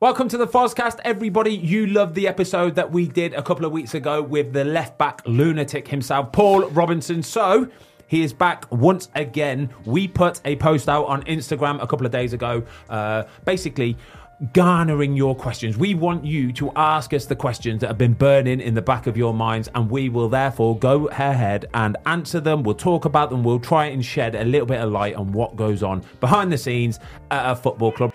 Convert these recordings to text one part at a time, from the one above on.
Welcome to the Fozcast, everybody. You loved the episode that we did a couple of weeks ago with the left back lunatic himself, Paul Robinson. So he is back once again. We put a post out on Instagram a couple of days ago, uh, basically garnering your questions. We want you to ask us the questions that have been burning in the back of your minds, and we will therefore go ahead and answer them. We'll talk about them. We'll try and shed a little bit of light on what goes on behind the scenes at a football club.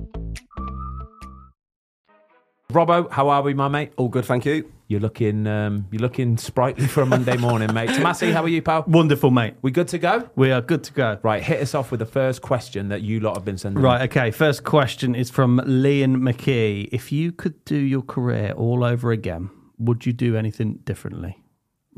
Robbo, how are we, my mate? All good, thank you. You're looking, um, you're looking sprightly for a Monday morning, mate. Tomasi, how are you, pal? Wonderful, mate. We good to go? We are good to go. Right, hit us off with the first question that you lot have been sending. Right, okay. First question is from Liam McKee. If you could do your career all over again, would you do anything differently?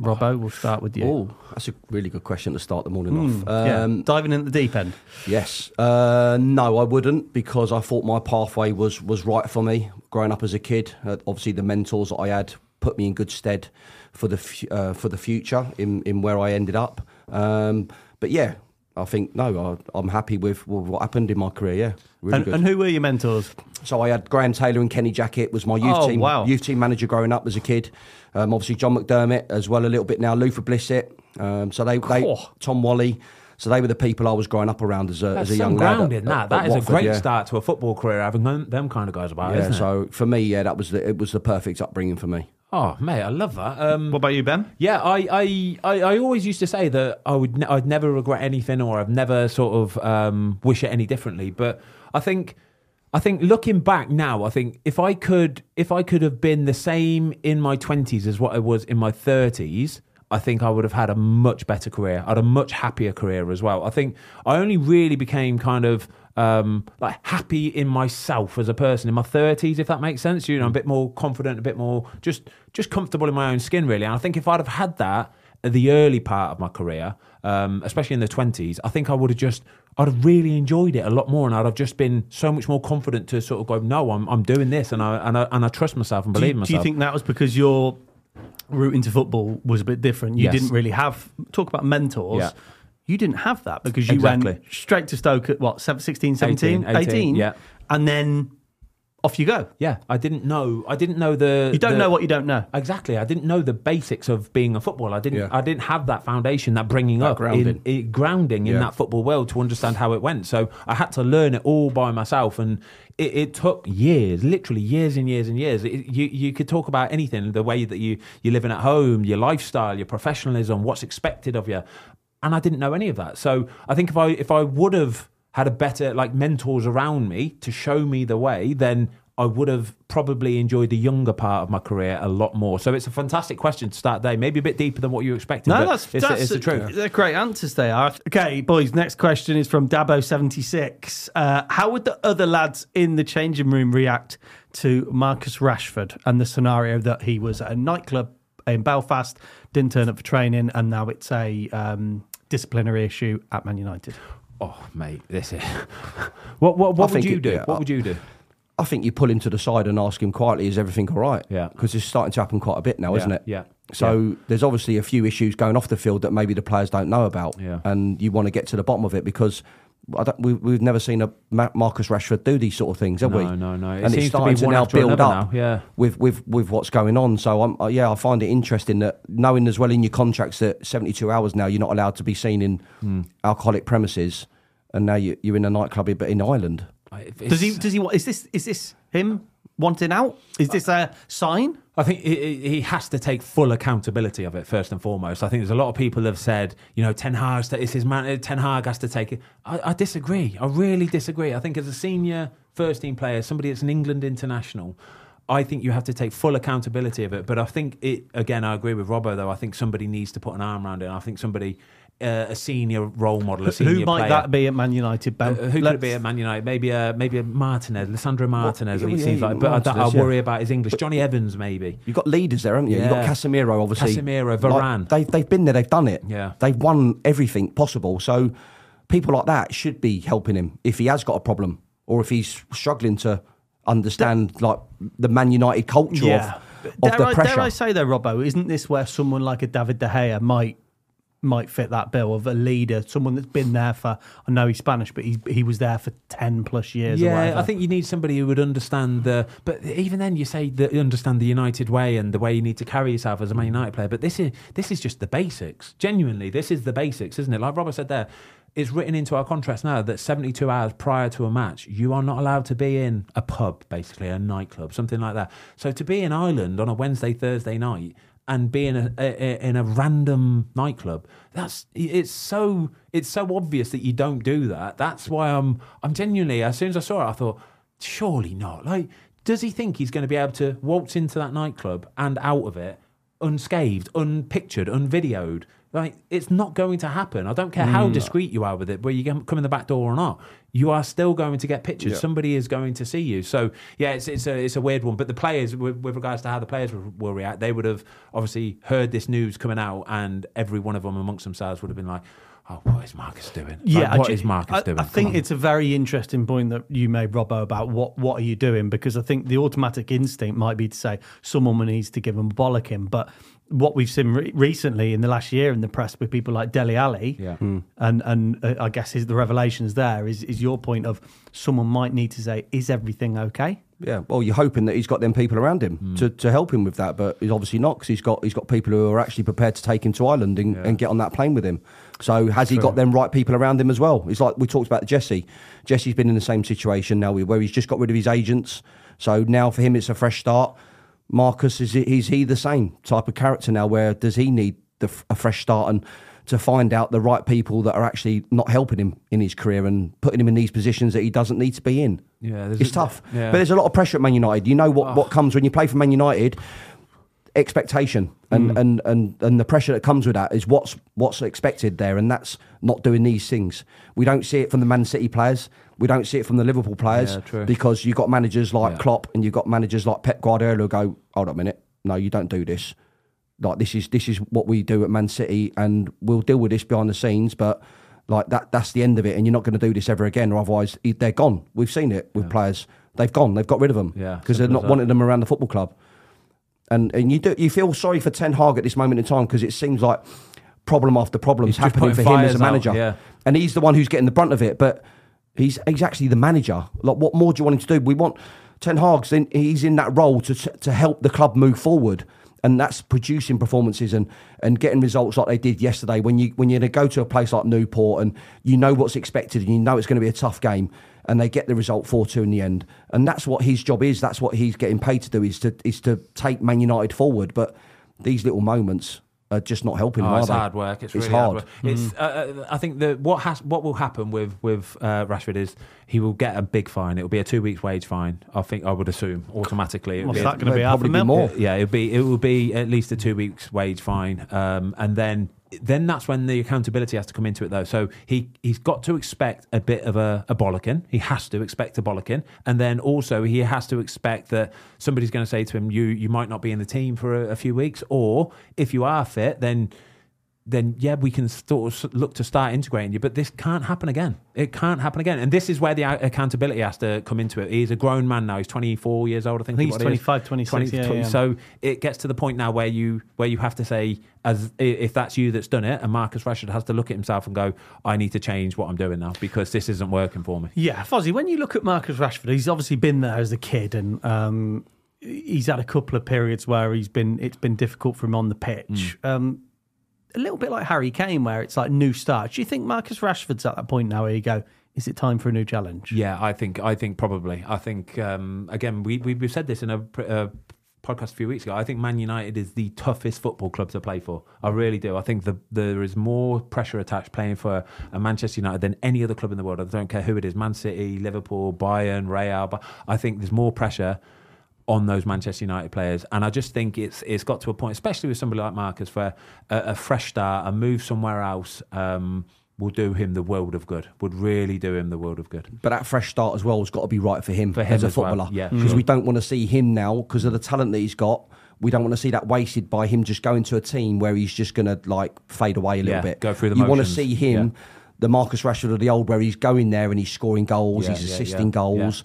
Robbo, we'll start with you. Oh, that's a really good question to start the morning off. yeah, Um, diving in the deep end. Yes. Uh, no, I wouldn't because I thought my pathway was was right for me. Growing up as a kid, uh, obviously the mentors that I had put me in good stead for the f- uh, for the future in in where I ended up. Um, but yeah, I think no, I, I'm happy with, with what happened in my career. Yeah, really And, and who were your mentors? So I had Graham Taylor and Kenny Jackett was my youth Oh, team wow. youth team manager growing up as a kid. Um, obviously John McDermott as well a little bit now. Luther Blissett. Um, so they, they Oh. Tom Walley. So they were the people I was growing up around as a, That's as a young some lad. ground at- in that. at- That at is a great yeah. start to a football career, having them, them kind of guys about, Yeah, isn't it? so for me, yeah, that was the, it was the perfect upbringing for me. Oh, mate, I love that. Um, What about you, Ben? Yeah, I, I, I, I always used to say that I would, ne- I'd never regret anything, or I've never sort of um, wish it any differently. But I think, I think looking back now, I think if I could, if I could have been the same in my twenties as what I was in my thirties, I think I would have had a much better career. I had a much happier career as well. I think I only really became kind of um, like happy in myself as a person in my thirties, if that makes sense. You know, a bit more confident, a bit more just just comfortable in my own skin, really. And I think if I'd have had that at the early part of my career, um, especially in the twenties, I think I would have just I'd have really enjoyed it a lot more, and I'd have just been so much more confident to sort of go, no, I'm I'm doing this, and I and I, and I trust myself and Do believe you, in do you think that was because your route into football was a bit different? You Yes. didn't really have, talk about mentors. Yeah. You didn't have that because you Exactly. went straight to Stoke at what, 7, 16, 17, 18, 18, yeah. And then off you go. yeah, I didn't know. I didn't know the. You don't the- know what you don't know. Exactly. I didn't know the basics of being a footballer. I didn't. Yeah. I didn't have that foundation, that bringing That up, grounding. in, in- grounding in that football world to understand how it went. So I had to learn it all by myself, and it, it took years, literally years and years and years. It, you you could talk about anything, the way that you you're living at home, your lifestyle, your professionalism, what's expected of you, and I didn't know any of that. So I think if I if I would have had a better like mentors around me to show me the way, then I would have probably enjoyed the younger part of my career a lot more. So it's a fantastic question to start day. Maybe a bit deeper than what you expected. No, but that's, it's, that's the, it's the truth. They're great answers they are. Okay, boys, next question is from Dabo76. Uh, how would the other lads in the changing room react to Marcus Rashford and the scenario that he was at a nightclub in Belfast, didn't turn up for training, and now it's a um, disciplinary issue at Man United? Oh, mate, this is what what, what I would you it- do? yeah, what I- would you do? I think you pull him to the side and ask him quietly, is everything all right? Yeah. Because it's starting to happen quite a bit now, Yeah, isn't it? yeah, So there's obviously a few issues going off the field that maybe the players don't know about. Yeah. And you want to get to the bottom of it because we, we've never seen a Marcus Rashford do these sort of things, have we? No, no, no. It and seems it's to be starting to, one now after build up now, yeah. with, with, with what's going on. So, I'm, uh, yeah, I find it interesting that knowing as well in your contracts that 72 hours now you're not allowed to be seen in Hmm. alcoholic premises and now you, you're in a nightclub but in Ireland. Does he? Does he? Is this? Is this him wanting out? Is this a sign? I think he, he has to take full accountability of it first and foremost. I think there's a lot of people have said, you know, Ten Hag, it's his man. Ten Hag has to take it. I, I disagree. I really disagree. I think as a senior first team player, somebody that's an England international, I think you have to take full accountability of it. But I think it again. I agree with Robbo though. I think somebody needs to put an arm around it. I think somebody uh, a senior role model, a Who might player. that be at Man United, Ben? Uh, who could Let's- it be at Man United? Maybe a maybe a Martinez, Lisandro Martinez. yeah, he yeah, seems yeah, like, but I, I yeah. worry about his English. Jonny Evans, maybe. You've got leaders there, haven't you? You've got Yeah. Casemiro, obviously. Casemiro, Like, Varane. they've, they've been there, they've done it. Yeah. They've won everything possible. So people like that should be helping him if he has got a problem or if he's struggling to understand like the Man United culture Yeah. of, of dare, the I, pressure. dare I say though, Robbo, isn't this where someone like a David De Gea might might fit that bill of a leader, someone that's been there for? I know he's Spanish, but he he was there for ten plus years. Yeah. I think you need somebody who would understand the. But even then, you say that understand the United way and the way you need to carry yourself as a Man United player. But this is this is just the basics. Genuinely, this is the basics, isn't it? Like Robert said there, it's written into our contracts now that 72 hours prior to a match, you are not allowed to be in a pub, basically a nightclub, something like that. So to be in Ireland on a Wednesday, Thursday night. And be in a, a, in a random nightclub, that's it's so it's so obvious that you don't do that. That's why I'm I'm genuinely as soon as I saw it, I thought surely not. Like, does he think he's going to be able to waltz into that nightclub and out of it unscathed, unpictured, unvideoed? Like, it's not going to happen. I don't care how mm. discreet you are with it, where you come in the back door or not. You are still going to get pictures. Somebody is going to see you. So, yeah, it's, it's, a, it's a weird one. But the players, with, with regards to how the players will, will react, they would have obviously heard this news coming out, and every one of them amongst themselves would have been like, oh, what is Marcus doing? Yeah, Like, what I is Marcus I, doing? I think it's a very interesting point that you made, Robbo, about what what are you doing? Because I think the automatic instinct might be to say someone needs to give him a bollocking, but what we've seen re- recently in the last year in the press with people like Dele Alli, Yeah. and and uh, I guess is the revelations there is is your point of someone might need to say, is everything okay? Yeah, well, you're hoping that he's got them people around him Hmm. to, to help him with that, but he's obviously not because he's got he's got people who are actually prepared to take him to Ireland and, and get on that plane with him. So has he got them right people around him as well? It's like we talked about Jesse. Jesse's been in the same situation now where he's just got rid of his agents. So now for him it's a fresh start. Marcus is he- is he the same type of character now? Where does he need the, a fresh start and to find out the right people that are actually not helping him in his career and putting him in these positions that he doesn't need to be in? Yeah, it's a- tough. yeah. But there's a lot of pressure at Man United. You know what, what comes when you play for Man United. Expectation and, Mm. and, and, and the pressure that comes with that is what's what's expected there, and that's not doing these things. We don't see it from the Man City players. We don't see it from the Liverpool players Yeah, because you've got managers like Yeah. Klopp and you've got managers like Pep Guardiola who go, hold on a minute, no, you don't do this. Like this is this is what we do at Man City, and we'll deal with this behind the scenes, but. Like that, that's the end of it, and you're not going to do this ever again, or otherwise they're gone. We've seen it with players; they've gone, they've got rid of them, Yeah, because they're not wanting them around the football club and and you do you feel sorry for Ten Hag at this moment in time because it seems like problem after problem is happening for him as a out, manager, yeah. and he's the one who's getting the brunt of it. But he's he's actually the manager. Like, what more do you want him to do? We want Ten Hag's in, he's in that role to to help the club move forward. And that's producing performances and, and getting results like they did yesterday. When you when you're going to go to a place like Newport and you know what's expected and you know it's going to be a tough game, and they get the result four two in the end. And that's what his job is. That's what he's getting paid to do is to is to take Man United forward. But these little moments are just not helping. him, Oh, it's they? hard work. It's, It's really hard. hard. work. It's. Uh, uh, I think that what has what will happen with with uh, Rashford is he will get a big fine. It will be a two weeks wage fine. I think I would assume automatically. It will What's be that going to be? It'll Half a probably be more. yeah, it'll be it will be at least a two weeks wage fine, um, and then then that's when the accountability has to come into it though. So he he's got to expect a bit of a, a bollocking. He has to expect a bollocking, and then also he has to expect that somebody's going to say to him, "You you might not be in the team for a, a few weeks, or if you are fit, then." Then yeah, we can sort of look to start integrating you, but this can't happen again. It can't happen again, and this is where the accountability has to come into it. He's a grown man now. He's twenty four years old. I think. I think he's he 25, 26, yeah, yeah. So it gets to the point now where you where you have to say, as if that's you that's done it, and Marcus Rashford has to look at himself and go, I need to change what I'm doing now because this isn't working for me. Yeah, Fozzie, when you look at Marcus Rashford, he's obviously been there as a kid and um, he's had a couple of periods where he's been it's been difficult for him on the pitch. Um, a little bit like Harry Kane, where it's like new start. Do you think Marcus Rashford's at that point now where you go, is it time for a new challenge? Yeah, I think I think probably. I think um, again we, we we've said this in a, a podcast a few weeks ago. I think Man United is the toughest football club to play for. I really do. I think the, there is more pressure attached playing for a Manchester United than any other club in the world. I don't care who it is, Man City, Liverpool, Bayern, Real. But I think there's more pressure. On those Manchester United players. And I just think it's it's got to a point, especially with somebody like Marcus, where a, a fresh start, a move somewhere else. Um, will do him the world of good. Would really do him the world of good. But that fresh start as well has got to be right for him, For him as a as well, footballer. yeah, because sure. we don't want to see him now because of the talent that he's got. We don't want to see that wasted by him just going to a team where he's just going to like fade away a little Yeah, bit. go through the You want to see him, Yeah. the Marcus Rashford of the old, where he's going there and he's scoring goals, Yeah, he's assisting goals.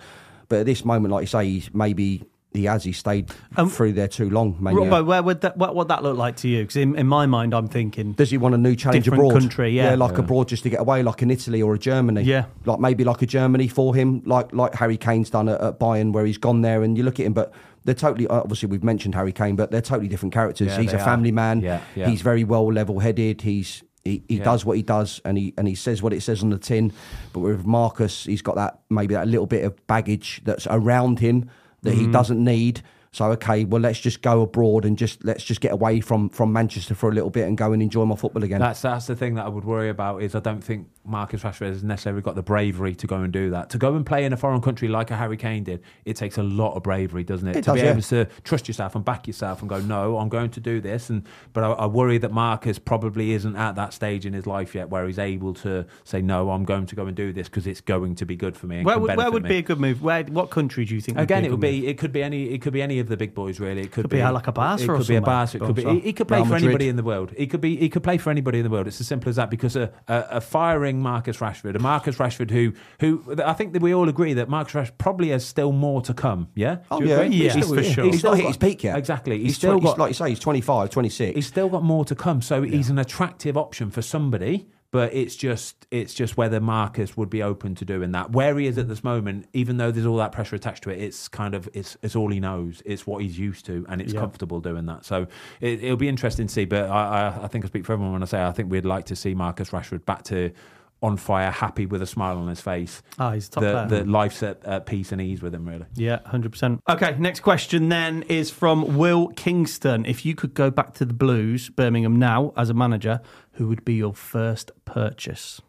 But at this moment, like you say, he's maybe he has he stayed Um, through there too long. Maybe. Robbo, where would that, what would that look like to you? Because in, in my mind, I'm thinking Does he want a new challenge Different abroad? country, yeah. like abroad just to get away, like in Italy or a Germany. Yeah. like maybe like a Germany for him, like like Harry Kane's done at, at Bayern, where he's gone there and you look at him, but they're totally obviously we've mentioned Harry Kane, but they're totally different characters. Yeah, he's they a are. family man. Yeah, yeah. He's very well level headed. He's he, he Yeah. does what he does and he and he says what it says on the tin. But with Marcus, he's got that maybe that little bit of baggage that's around him that Mm. he doesn't need. So okay, well let's just go abroad and just let's just get away from from Manchester for a little bit and go and enjoy my football again. That's that's the thing that I would worry about is I don't think Marcus Rashford has necessarily got the bravery to go and do that. To go and play in a foreign country like a Harry Kane did, it takes a lot of bravery, doesn't it? It to does, be yeah. able to trust yourself and back yourself and go, no, I'm going to do this. And but I, I worry that Marcus probably isn't at that stage in his life yet where he's able to say, no, I'm going to go and do this because it's going to be good for me. And where would, where would me. be a good move? Where what country do you think? Again, would it would be. a. It could be any. It could be any of the big boys. Really, it could, Could be uh, like a Barca It or could be a somewhere. Barca. It could be. He, he could play Real for Madrid. anybody in the world. He could be. He could play for anybody in the world. It's as simple as that. Because a, a, a firing Marcus Rashford, a Marcus Rashford who who I think that we all agree that Marcus Rashford probably has still more to come. Yeah. Oh, yeah. agree? Yeah, He's for sure. He's still not hit his peak yet. Exactly. He's, He's, still twen- got. he's like you say, he's 25, 26. He's still got more to come. So he's an attractive option for somebody, but it's just it's just whether Marcus would be open to doing that. Where he is at this moment, even though there's all that pressure attached to it, it's kind of it's it's all he knows. It's what he's used to, and it's Yeah. comfortable doing that. So it, it'll be interesting to see. But I, I I think I speak for everyone when I say I think we'd like to see Marcus Rashford back to. On fire, happy with a smile on his face. Ah, he's top the, player. the life's at, at peace and ease with him, really. Yeah, hundred percent. Okay, next question then is from Will Kingston. If you could go back to the Blues, Birmingham now as a manager, who would be your first purchase?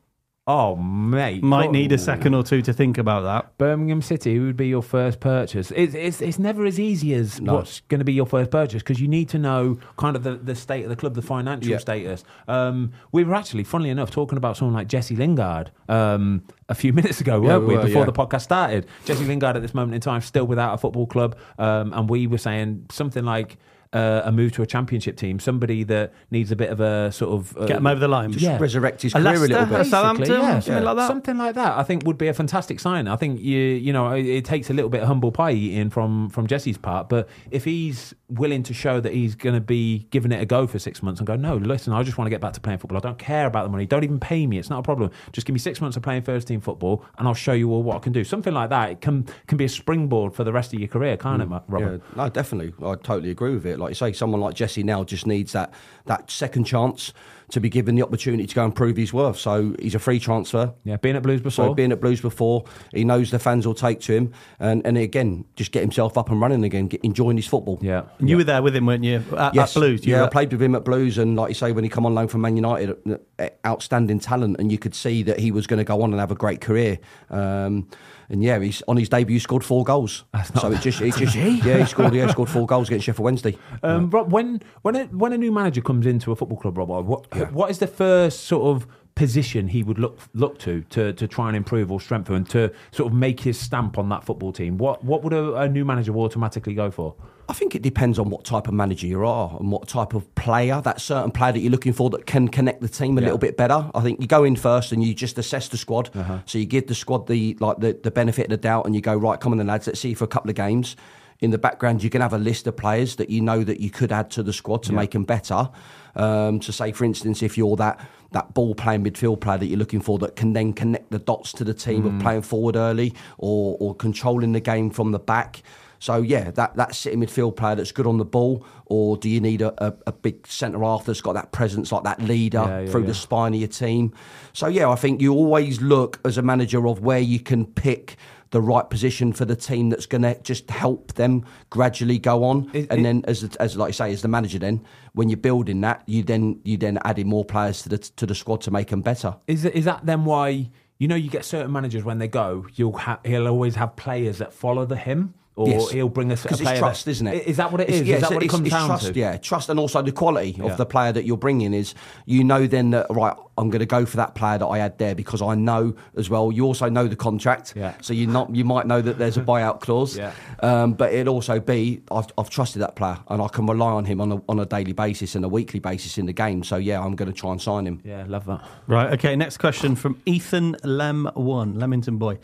Oh, mate, Might need Oh. a second or two to think about that. Birmingham City who would be your first purchase. It's it's, it's never as easy as No. what's going to be your first purchase because you need to know kind of the, the state of the club, the financial Yeah. status. Um, we were actually, funnily enough, talking about someone like Jesse Lingard um, a few minutes ago, Yeah, weren't we we? were, Before yeah. the podcast started, Jesse Lingard at this moment in time still without a football club, um, and we were saying something like. Uh, a move to a championship team, somebody that needs a bit of a sort of uh, Get him over the line. Just yeah. resurrect his A career a little bit. Basically, Southampton, yeah. something like that. Something like that, I think, would be a fantastic sign. I think you, you know, it, it takes a little bit of humble pie eating from from Jesse's part, but if he's willing to show that he's going to be giving it a go for six months and go, no, listen, I just want to get back to playing football. I don't care about the money. Don't even pay me. It's not a problem. Just give me six months of playing first team football, and I'll show you all what I can do. Something like that. It can can be a springboard for the rest of your career, can't it, Robert? Yeah, no, definitely. I totally agree with it. Like you say, someone like Jesse now just needs that that second chance to be given the opportunity to go and prove his worth. So he's a free transfer. Yeah, being at Blues So before. being at Blues before, he knows the fans will take to him, and and again, just get himself up and running again, get, enjoying his football. yeah, And you were there with him, weren't you? At, at Blues. You yeah, were I played with him at Blues, and like you say, when he come on loan from Man United, uh, outstanding talent, and you could see that he was going to go on and have a great career. Um, and yeah, he's on his debut scored four goals. so it just, it just, yeah, he scored, yeah, he scored four goals against Sheffield Wednesday. Um, Rob, when when a, when a new manager comes into a football club, Rob, what what is the first sort of position he would look look to to to try and improve or strengthen to sort of make his stamp on that football team? What what would a, a new manager automatically go for? I think it depends on what type of manager you are and what type of player, that certain player that you're looking for that can connect the team a Yeah. little bit better. I think you go in first and you just assess the squad. Uh-huh. So you give the squad the like the, the benefit of the doubt and you go, right, come on the lads, let's see for a couple of games. In the background, you can have a list of players that you know that you could add to the squad to make them better. Um, to say, for instance, if you're that that ball playing midfield player that you're looking for that can then connect the dots to the team Mm. of playing forward early or, or controlling the game from the back. So yeah, that that sitting midfield player that's good on the ball, or do you need a, a, a big centre half that's got that presence like that leader Yeah, yeah, through yeah. the spine of your team? So yeah, I think you always look as a manager of where you can pick the right position for the team that's going to just help them gradually go on, Is- and is- then as as like I say, as the manager, then when you're building that, you then you then add in more players to the to the squad to make them better. Is is that then why you know you get certain managers when they go, you'll ha- he'll always have players that follow the him. Or Yes. he'll bring us a Because player. it's trust, that- isn't it? Is that what it It's- yeah, is that what it comes it's down trust, to? Yeah, trust, and also the quality Yeah. of the player that you're bringing is you know then that right. I'm going to go for that player that I had there because I know as well. You also know the contract, Yeah. so you not you might know that there's a buyout clause. Yeah. Um, but it'd also be I've, I've trusted that player and I can rely on him on a, on a daily basis and a weekly basis in the game. So yeah, I'm going to try and sign him. Yeah, love that. Right. Okay. Next question from Ethan Lem One, Leamington boy.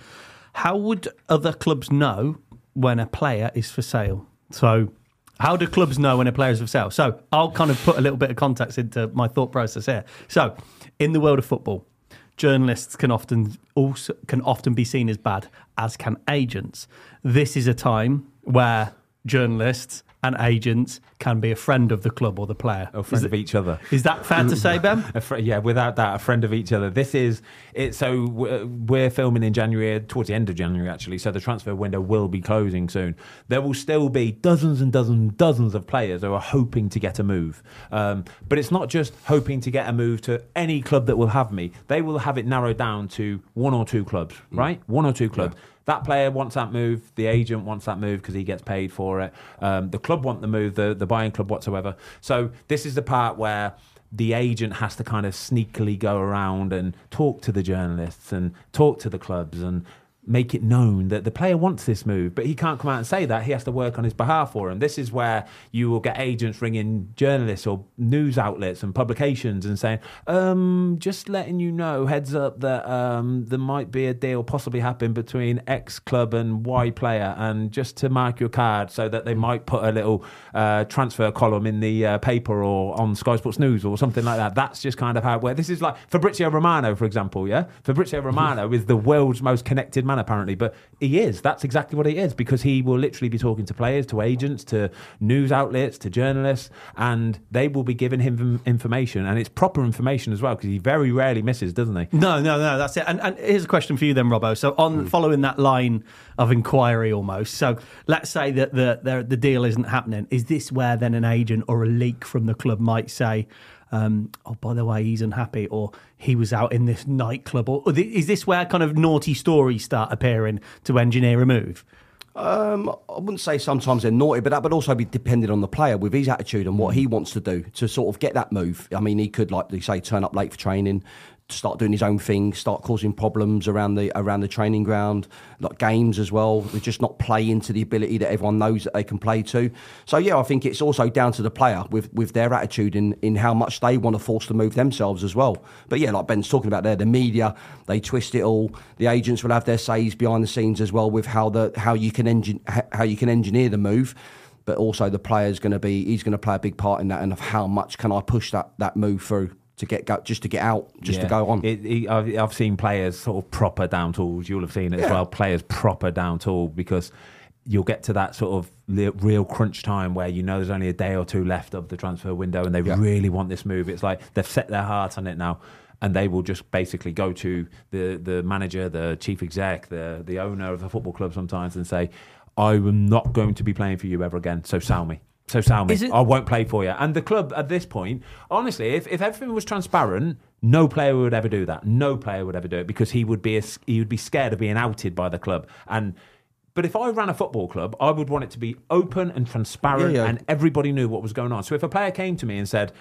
How would other clubs know when a player is for sale? So, how do clubs know when a player is for sale? So, I'll kind of put a little bit of context into my thought process here. So, in the world of football, journalists can often also can often be seen as bad, as can agents. This is a time where journalists and agents can be a friend of the club or the player. A friend Is of it- each other. Is that fair to say, Ben? Fr- yeah, without that, a friend of each other. This is it. So we're, we're filming in January, towards the end of January, actually. So the transfer window will be closing soon. There will still be dozens and dozens, and dozens of players who are hoping to get a move. Um, but it's not just hoping to get a move to any club that will have me. They will have it narrowed down to one or two clubs, right? One or two clubs. That player wants that move. The agent wants that move because he gets paid for it. Um, the club want the move. The the buying club whatsoever. So this is the part where the agent has to kind of sneakily go around and talk to the journalists and talk to the clubs and make it known that the player wants this move, but he can't come out and say that. He has to work on his behalf for him. This is where you will get agents ringing journalists or news outlets and publications and saying, um, just letting you know, heads up that um, there might be a deal possibly happen between X club and Y player, and just to mark your card so that they might put a little uh, transfer column in the uh, paper or on Sky Sports News or something like that. That's just kind of how it works. This is like Fabrizio Romano, for example, yeah? Fabrizio Romano is the world's most connected man, apparently, but he is. That's exactly what he is because he will literally be talking to players, to agents, to news outlets, to journalists, and they will be giving him information, and it's proper information as well because he very rarely misses, doesn't he? No, no, no. That's it. And, and here's a question for you then, Robbo. So on hmm. following that line of inquiry, almost. So let's say that the, the the deal isn't happening. Is this where then an agent or a leak from the club might say? Um, oh, by the way, he's unhappy, or he was out in this nightclub, or, or is this where kind of naughty stories start appearing to engineer a move? Um, I wouldn't say sometimes they're naughty, but that would also be dependent on the player with his attitude and what he wants to do to sort of get that move. I mean, he could, like they say, turn up late for training, start doing his own thing, start causing problems around the around the training ground, like games as well. They just not play into the ability that everyone knows that they can play to. So yeah, I think it's also down to the player with with their attitude in in how much they want to force the move themselves as well. But yeah, like Ben's talking about there, the media they twist it all. The agents will have their says behind the scenes as well with how the how you can engine how you can engineer the move. But also the player's going to be he's going to play a big part in that, and of how much can I push that that move through to get go, just to get out, just to go on. It, it, I've, I've seen players sort of proper down tools. You'll have seen it as well. Players proper down tool because you'll get to that sort of real crunch time where you know there's only a day or two left of the transfer window and they Yeah. really want this move. It's like they've set their heart on it now. And they will just basically go to the, the manager, the chief exec, the the owner of the football club sometimes and say, I am not going to be playing for you ever again, so sell me. So sell me. It- I won't play for you. And the club at this point, honestly, if, if everything was transparent, no player would ever do that. No player would ever do it because he would be a, he would be scared of being outed by the club. And but if I ran a football club, I would want it to be open and transparent, Yeah, yeah. and everybody knew what was going on. So if a player came to me and said,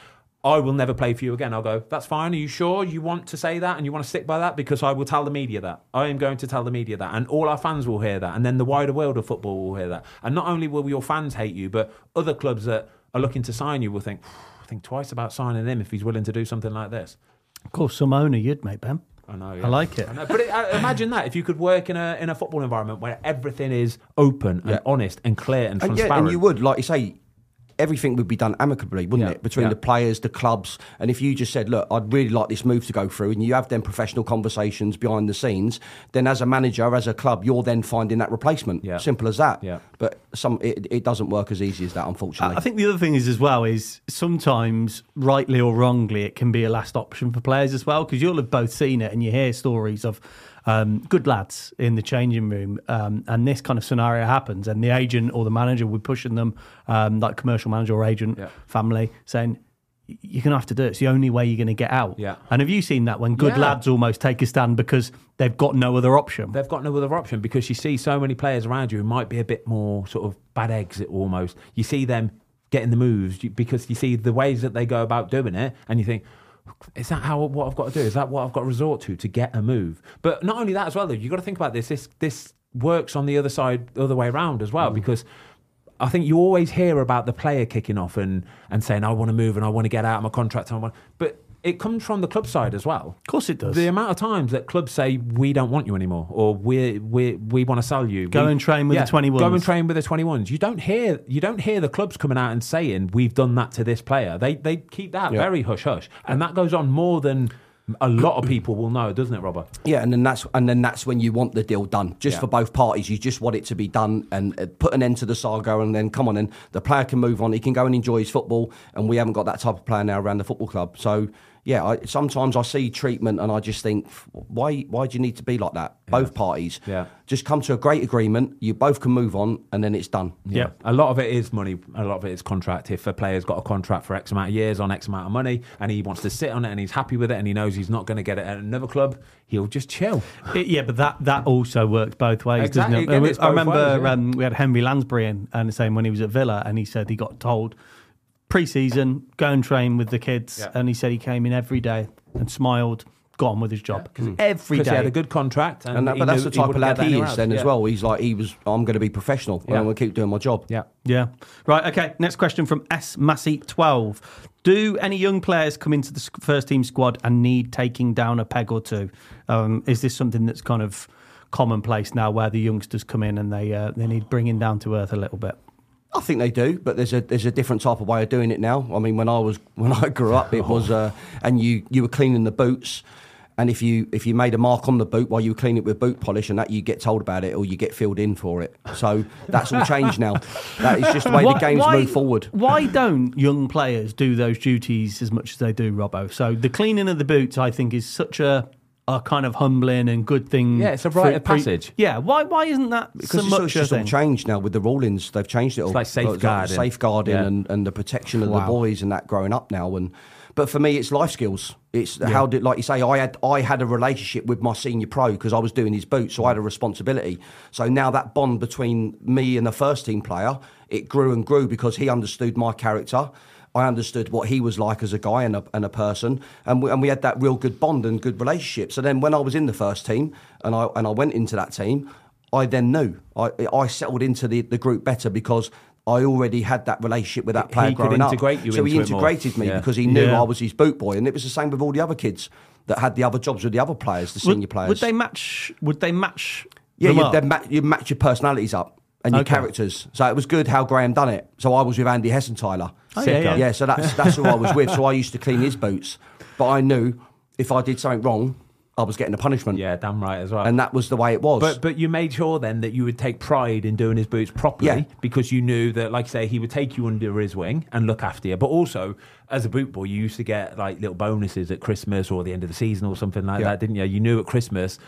I will never play for you again. I'll go, that's fine. Are you sure you want to say that and you want to stick by that? Because I will tell the media that. I am going to tell the media that. And all our fans will hear that. And then the wider world of football will hear that. And not only will your fans hate you, but other clubs that are looking to sign you will think, think twice about signing him if he's willing to do something like this. Of course, some owner you'd make, Ben. I know. I like it. I know. But it, uh, imagine that if you could work in a in a football environment where everything is open and Yeah. honest and clear and And transparent. yeah, and you would, like you say, everything would be done amicably, wouldn't Yeah, it? Between yeah. the players, the clubs, and if you just said, "Look, I'd really like this move to go through," and you have them professional conversations behind the scenes, then as a manager, as a club, you're then finding that replacement. Yeah. Simple as that. Yeah. But some, it, it doesn't work as easy as that, unfortunately. I think the other thing is as well is sometimes, rightly or wrongly, it can be a last option for players as well because you'll have both seen it and you hear stories of um, good lads in the changing room, um, and this kind of scenario happens, and the agent or the manager will be pushing them, um, like commercial manager or agent Yeah. family, saying. you're going to have to do it. It's the only way you're going to get out. Yeah. And have you seen that when good Yeah. lads almost take a stand because they've got no other option? They've got no other option because you see so many players around you who might be a bit more sort of bad exit almost. You see them getting the moves because you see the ways that they go about doing it, and you think, is that how what I've got to do? Is that what I've got to resort to to get a move? But not only that as well, though, you've got to think about this. This this works on the other side, the other way around as well, mm. because. I think you always hear about the player kicking off and, and saying, I want to move and I want to get out of my contract. And I want, but it comes from the club side as well. Of course it does. The amount of times that clubs say we don't want you anymore, or we we we want to sell you. Go We- and train with the 21s. Go and train with the twenty ones. You don't hear you don't hear the clubs coming out and saying we've done that to this player. They they keep that Yeah. very hush hush, and that goes on more than a lot of people will know, doesn't it, Robert? Yeah, and then that's and then that's when you want the deal done, just Yeah. for both parties. You just want it to be done and uh, put an end to the saga, and then come on, and the player can move on. He can go and enjoy his football, and we haven't got that type of player now around the football club. So yeah, I, sometimes I see treatment, and I just think, why why do you need to be like that? Both parties, Yeah. just come to a great agreement. You both can move on, and then it's done. Yeah. A lot of it is money. A lot of it is contract. If a player's got a contract for X amount of years on X amount of money and he wants to sit on it and he's happy with it and he knows he's not going to get it at another club, he'll just chill. It- yeah, but that, that also works both ways, Exactly. doesn't it? Again, it's I remember ways, yeah. um, we had Henry Lansbury in and saying when he was at Villa and he said he got told pre-season go and train with the kids Yeah. and he said he came in every day and smiled, got on with his job every Because day. he had a good contract. And, And, that, but that's the type of lad he is else. then as well. He's like he was. I'm going to be professional. Yeah. I'm going to keep doing my job. Yeah. Yeah. Right. Okay. Next question from S Massey twelve. Do any young players come into the first team squad and need taking down a peg or two? Um, is this something that's kind of commonplace now, where the youngsters come in and they uh, they need bringing down to earth a little bit? I think they do, but there's a there's a different type of way of doing it now. I mean, when I was when I grew up, it was uh, and you you were cleaning the boots, and if you if you made a mark on the boot while you were cleaning it with boot polish, and that you get told about it or you get filled in for it. So that's all changed now. That is just the way the game's why- moved forward. Why don't young players do those duties as much as they do, Robbo? So the cleaning of the boots, I think, is such a a kind of humbling and good thing. Yeah, it's a rite of passage. Yeah, why why isn't that Because so it's, much it's all changed now with the rulings. They've changed it all. like safeguarding. safeguarding, Yeah. and, and the protection of Wow. the boys and that growing up now. And but for me, it's life skills. It's how did like you say, I had I had a relationship with my senior pro because I was doing his boots, so I had a responsibility. So now that bond between me and the first team player, it grew and grew because he understood my character. I understood what he was like as a guy and a, and a person, and we, and we had that real good bond and good relationship. So then, when I was in the first team and I and I went into that team, I then knew I I settled into the, the group better because I already had that relationship with that He player could growing integrate up. you so he into it more. integrated me Yeah. because he knew Yeah. I was his boot boy, and it was the same with all the other kids that had the other jobs with the other players, the senior would, players. would they match? Would they match? Yeah, you, ma- you match your personalities up and your Okay. characters. So it was good how Graham done it. So I was with Andy Hessenthaler. Oh, yeah, yeah. yeah. So that's that's who I was with. So I used to clean his boots, but I knew if I did something wrong, I was getting a punishment. Yeah, damn right as well. and that was the way it was. But but you made sure then that you would take pride in doing his boots properly Yeah. because you knew that, like I say, he would take you under his wing and look after you. But also, as a boot boy, you used to get like little bonuses at Christmas or the end of the season or something like Yeah. that, didn't you? You knew at Christmas.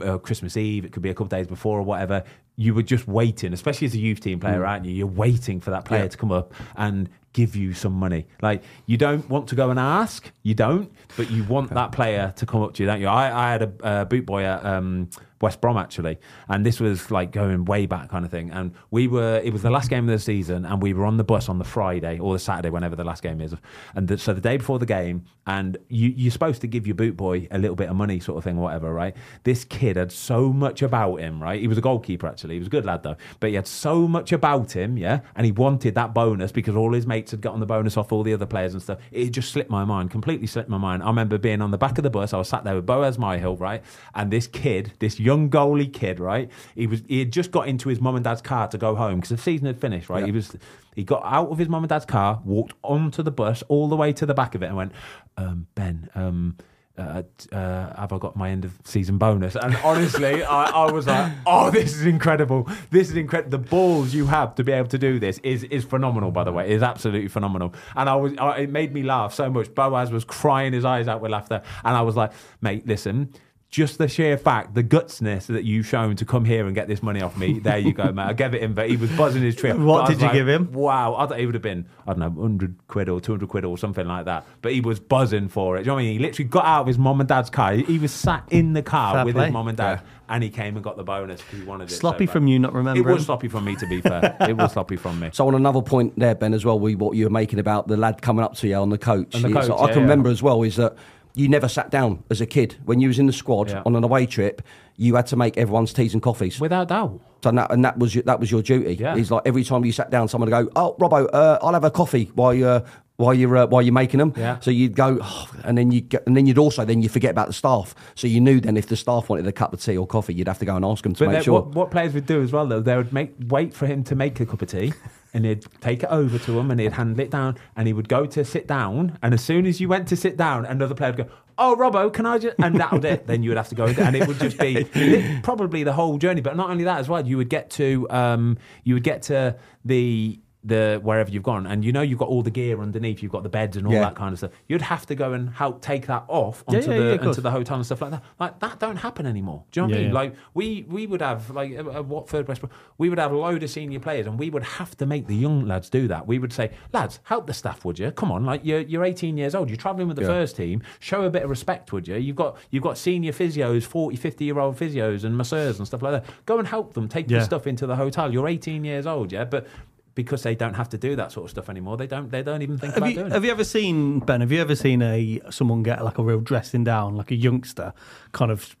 Uh, Christmas Eve, it could be a couple of days before or whatever. You were just waiting, especially as a youth team player, aren't you? You're waiting for that player Mm. Yeah. to come up and give you some money. Like you don't want to go and ask, you don't, but you want that player to come up to you, don't you? I, I had a uh, boot boy at um, West Brom actually, and this was like going way back kind of thing. And we were, it was the last game of the season, and we were on the bus on the Friday or the Saturday, whenever the last game is. And the, so the day before the game, and you, you're supposed to give your boot boy a little bit of money, sort of thing, whatever, right? This kid had so much about him, right? He was a goalkeeper actually, he was a good lad though, but he had so much about him, yeah, and he wanted that bonus because all his mates had gotten the bonus off all the other players and stuff. It just slipped my mind, completely slipped my mind. I remember being on the back of the bus, I was sat there with Boaz Myhill, right? And this kid, this young goalie kid, right? He was he had just got into his mum and dad's car to go home because the season had finished, right? He was he got out of his mum and dad's car, walked onto the bus all the way to the back of it, and went, um, Ben, um, uh, uh, have I got my end of season bonus? And honestly, I, I was like, oh, this is incredible. This is incredible. The balls you have to be able to do this is is phenomenal. By the way, it is absolutely phenomenal. And I was, I, it made me laugh so much. Boaz was crying his eyes out with laughter, and I was like, mate, listen. Just the sheer fact, the gutsness that you've shown to come here and get this money off me. There you go, mate. I gave it him, but he was buzzing his trip. What did you like, give him? Wow, I thought he would have been, I don't know, 100 quid or 200 quid or something like that. But he was buzzing for it. Do you know what I mean? He literally got out of his mum and dad's car. He he was sat in the car Fair with play. his mum and dad, and he came and got the bonus because he wanted it. Sloppy bad. from you not remembering. It was sloppy from me, to be fair. it was sloppy from me. So on another point there, Ben, as well, we what you were making about the lad coming up to you on the coach. On the It's- coach, I yeah, can yeah. remember as well is that you never sat down as a kid when you was in the squad Yeah. on an away trip. You had to make everyone's teas and coffees. Without doubt. So and that, and that was your, that was your duty. Yeah. It's like every time you sat down, someone would go, "Oh, Robbo, uh, I'll have a coffee while you uh, while you're uh, while you're making them." Yeah. So you'd go, oh, and then you get, and then you'd also then you forget about the staff. So you knew then if the staff wanted a cup of tea or coffee, you'd have to go and ask them to But make sure. what, what players would do as well, though, they would make wait for him to make a cup of tea, and he'd take it over to him, and he'd handle it down, and he would go to sit down, and as soon as you went to sit down, another player would go, "Oh, Robbo, can I just?" And that would it. Then you would have to go, and it would just be probably the whole journey. But not only that as well, you would get to um, you would get to the the wherever you've gone, and you know you've got all the gear underneath, you've got the beds and all Yeah. that kind of stuff. You'd have to go and help take that off onto yeah, the yeah, onto the hotel and stuff like that. Like that don't happen anymore. Do you know what I mean? Like we we would have like at at Watford, West Brom, we would have a load of senior players, and we would have to make the young lads do that. We would say, lads, help the staff, would you? Come on, like you're you're 18 years old, you're travelling with the first team. Show a bit of respect, would you? You've got you've got senior physios, 40, 50 year old physios and masseurs and stuff like that. Go and help them take the stuff into the hotel. You're 18 years old, yeah, but. Because they don't have to do that sort of stuff anymore, they don't. They don't even think Have about you, doing it. have you ever seen Ben? Have you ever seen a someone get like a real dressing down, like a youngster, kind of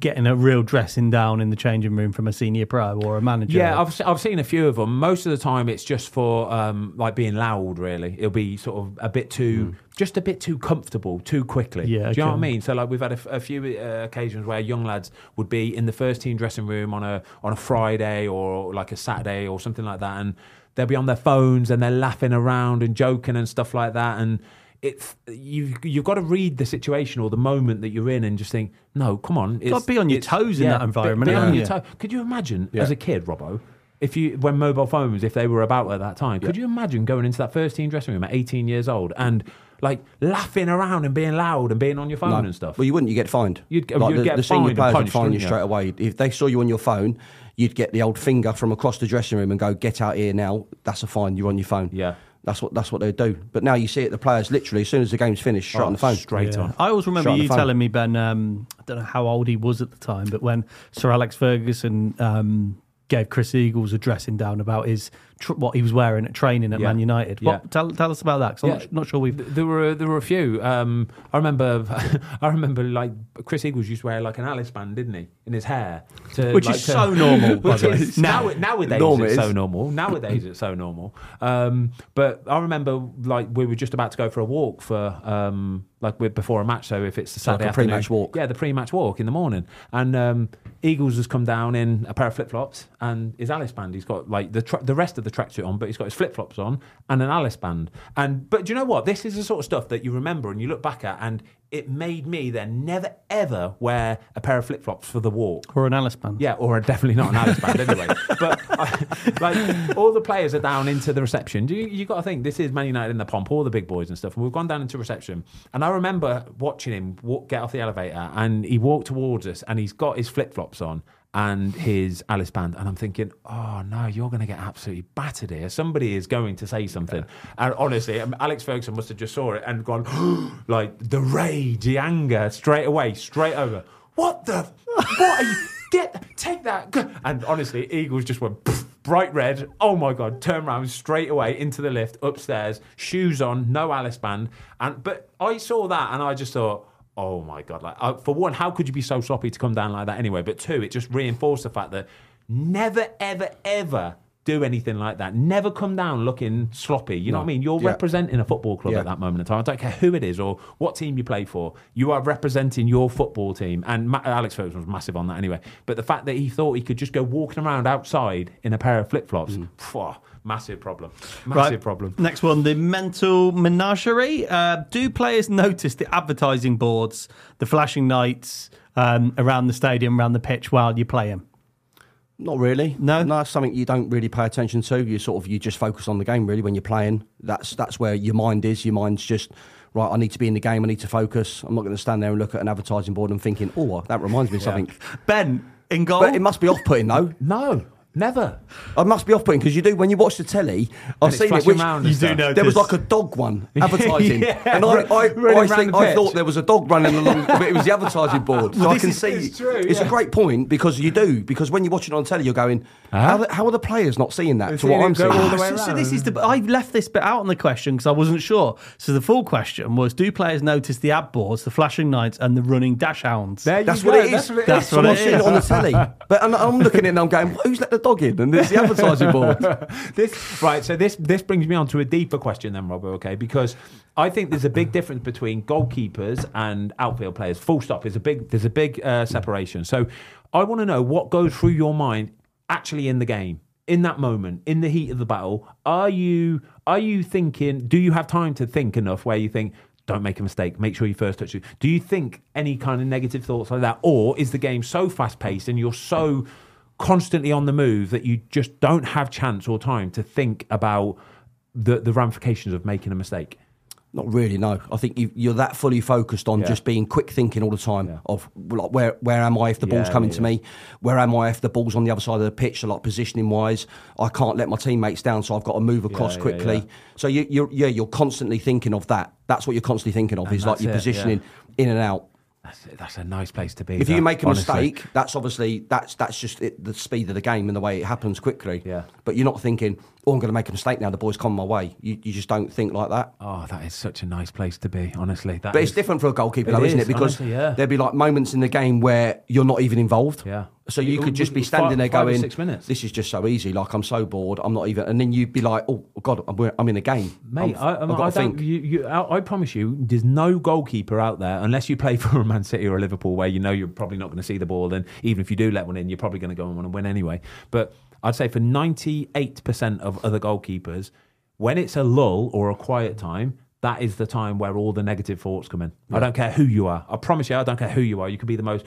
getting a real dressing down in the changing room from a senior pro or a manager? Yeah, I've I've seen a few of them. Most of the time, it's just for um, like being loud. Really, it'll be sort of a bit too, just a bit too comfortable, too quickly. Yeah, do you know what I mean? So like we've had a, f- a few uh, occasions where young lads would be in the first team dressing room on a on a Friday or like a Saturday or something like that, and they'll be on their phones and they're laughing around and joking and stuff like that, and. It's you've you've got to read the situation or the moment that you're in and just think, no, come on, it's, gotta be on your toes in that environment, Be, on haven't your you? toe. Could you imagine Yeah. as a kid, Robbo, if you when mobile phones, if they were about at that time, could you imagine going into that first team dressing room at 18 years old and like laughing around and being loud and being on your phone No. and stuff? Well, you wouldn't. You get fined. You'd- like you'd the, get the senior fined and players would punished, fine you wouldn't you? straight away. If they saw you on your phone, you'd get the old finger from across the dressing room and go, "Get out here now." That's a fine. You're on your phone. Yeah. That's what that's what they do. But now you see it. The players literally, as soon as the game's finished, straight Oh, on the phone. straight Yeah. on. I always remember Shot you telling me, Ben. Um, I don't know how old he was at the time, but when Sir Alex Ferguson um, gave Chris Eagles a dressing down about his tr- what he was wearing at training at Yeah. Man United. Yeah. Tell, tell us about that. 'cause I'm Yeah. not, not sure we've. There were there were a few. Um, I remember, I remember like Chris Eagles used to wear like an Alice band, didn't he, in his hair, to, Which like, is to- so normal, by Which the way. is now nowadays Norm it's is. so normal. Nowadays it's so normal. Um, but I remember like we were just about to go for a walk for um, like with, before a match. So if it's the Saturday a afternoon, pre-match walk. yeah, the pre-match walk in the morning, and um, Eagles has come down in a pair of flip flops and his Alice band. He's got like the tra- the rest of the tracksuit on, but he's got his flip flops on and an Alice band. And but do you know what? This is the sort of stuff that you remember and you look back at, and it made me then never ever wear a pair of flip flops for the walk. Or an Alice band. Yeah, or definitely not an Alice band anyway. But I, like all the players are down into the reception. You you got to think this is Man United in the pomp, all the big boys and stuff. And we've gone down into reception, and I remember watching him walk, get off the elevator, and he walked towards us, and he's got his flip flops on. And his Alice band, and I'm thinking, oh no, you're going to get absolutely battered here. Somebody is going to say something. And honestly, um, Alex Ferguson must have just saw it and gone, like the rage, the anger, straight away, straight over. What the? What are you? Get take that. And honestly, Eagles just went bright red. Oh my god! Turn around straight away into the lift upstairs, shoes on, no Alice band. And but I saw that and I just thought. Oh my god! Like uh, for one, how could you be so sloppy to come down like that anyway? But two, it just reinforced the fact that never, ever, ever do anything like that. Never come down looking sloppy. You know what I mean? You're Yeah. representing a football club Yeah. at that moment in time. I don't care who it is or what team you play for. You are representing your football team. And Ma- Alex Ferguson was massive on that anyway. But the fact that he thought he could just go walking around outside in a pair of flip flops, massive problem. Massive problem. Next one, the mental menagerie. Uh, do players notice the advertising boards, the flashing lights um, around the stadium, around the pitch while you play them? Not really. No? no, it's something you don't really pay attention to. You sort of you just focus on the game really when you're playing. That's that's where your mind is. Your mind's just right, I need to be in the game, I need to focus. I'm not going to stand there and look at an advertising board and thinking, oh, that reminds me of something. Ben in goal. But it must be off putting though. No, never. I must be off putting because you do when you watch the telly. I've seen it. flashing Which, round You do know there was like a dog one advertising, Yeah, and I, run- I, I, think, I thought there was a dog running along, but it was the advertising board. So I can is- see it's true, it's yeah. a great point because you do because when you watch it on telly, you're going, uh-huh. how, the, how are the players not seeing that? They're To what I'm it seeing, all so, so this is the. I left this bit out on the question because I wasn't sure. So the full question was: Do players notice the ad boards, the flashing lights, and the running dachshunds? There you That's go, what it is. That's what it is. That's is. what Someone it seeing is. it on the telly, but I'm, I'm looking at it and I'm going, who's let the dog in? And there's the advertising board. this right. So this this brings me on to a deeper question then, Robbo. Okay, because I think there's a big difference between goalkeepers and outfield players. Full stop. There's a big there's a big uh, separation. So I want to know what goes through your mind actually in the game. In that moment, in the heat of the battle, are you are you thinking? Do you have time to think enough where you think, don't make a mistake. Make sure you first touch it. Do you think any kind of negative thoughts like that, or is the game so fast paced and you're so constantly on the move that you just don't have chance or time to think about the the ramifications of making a mistake? Not really, no. I think you, you're that fully focused on Yeah. just being quick thinking all the time of like where where am I if the ball's coming yeah, to me? Where am I if the ball's on the other side of the pitch? So like positioning wise, I can't let my teammates down, so I've got to move across yeah, quickly. yeah. So you, you're yeah, you're constantly thinking of that. That's what you're constantly thinking of. And is like your it, positioning in and out. That's that's a nice place to be. If you make a honestly. mistake, that's obviously that's that's just it, the speed of the game and the way it happens quickly. Yeah. But you're not thinking, oh, I'm going to make a mistake now. The boys come my way. You, you just don't think like that. Oh, that is such a nice place to be. Honestly, that But it's different for a goalkeeper, It though, isn't it? Because honestly, yeah. there'd be like moments in the game where you're not even involved. Yeah. So you could just be standing five- there going, six minutes. "This is just so easy. Like I'm so bored. I'm not even." And then you'd be like, "Oh God, I'm, I'm in a game, Mate, I, I've I, got I to think." You, you, I, I promise you, there's no goalkeeper out there unless you play for a Man City or a Liverpool, where you know you're probably not going to see the ball, and even if you do let one in, you're probably going to go and want to win anyway. But I'd say for 98% of other goalkeepers, when it's a lull or a quiet time. That is the time where all the negative thoughts come in. I don't care who you are. I promise you, I don't care who you are. You could be the most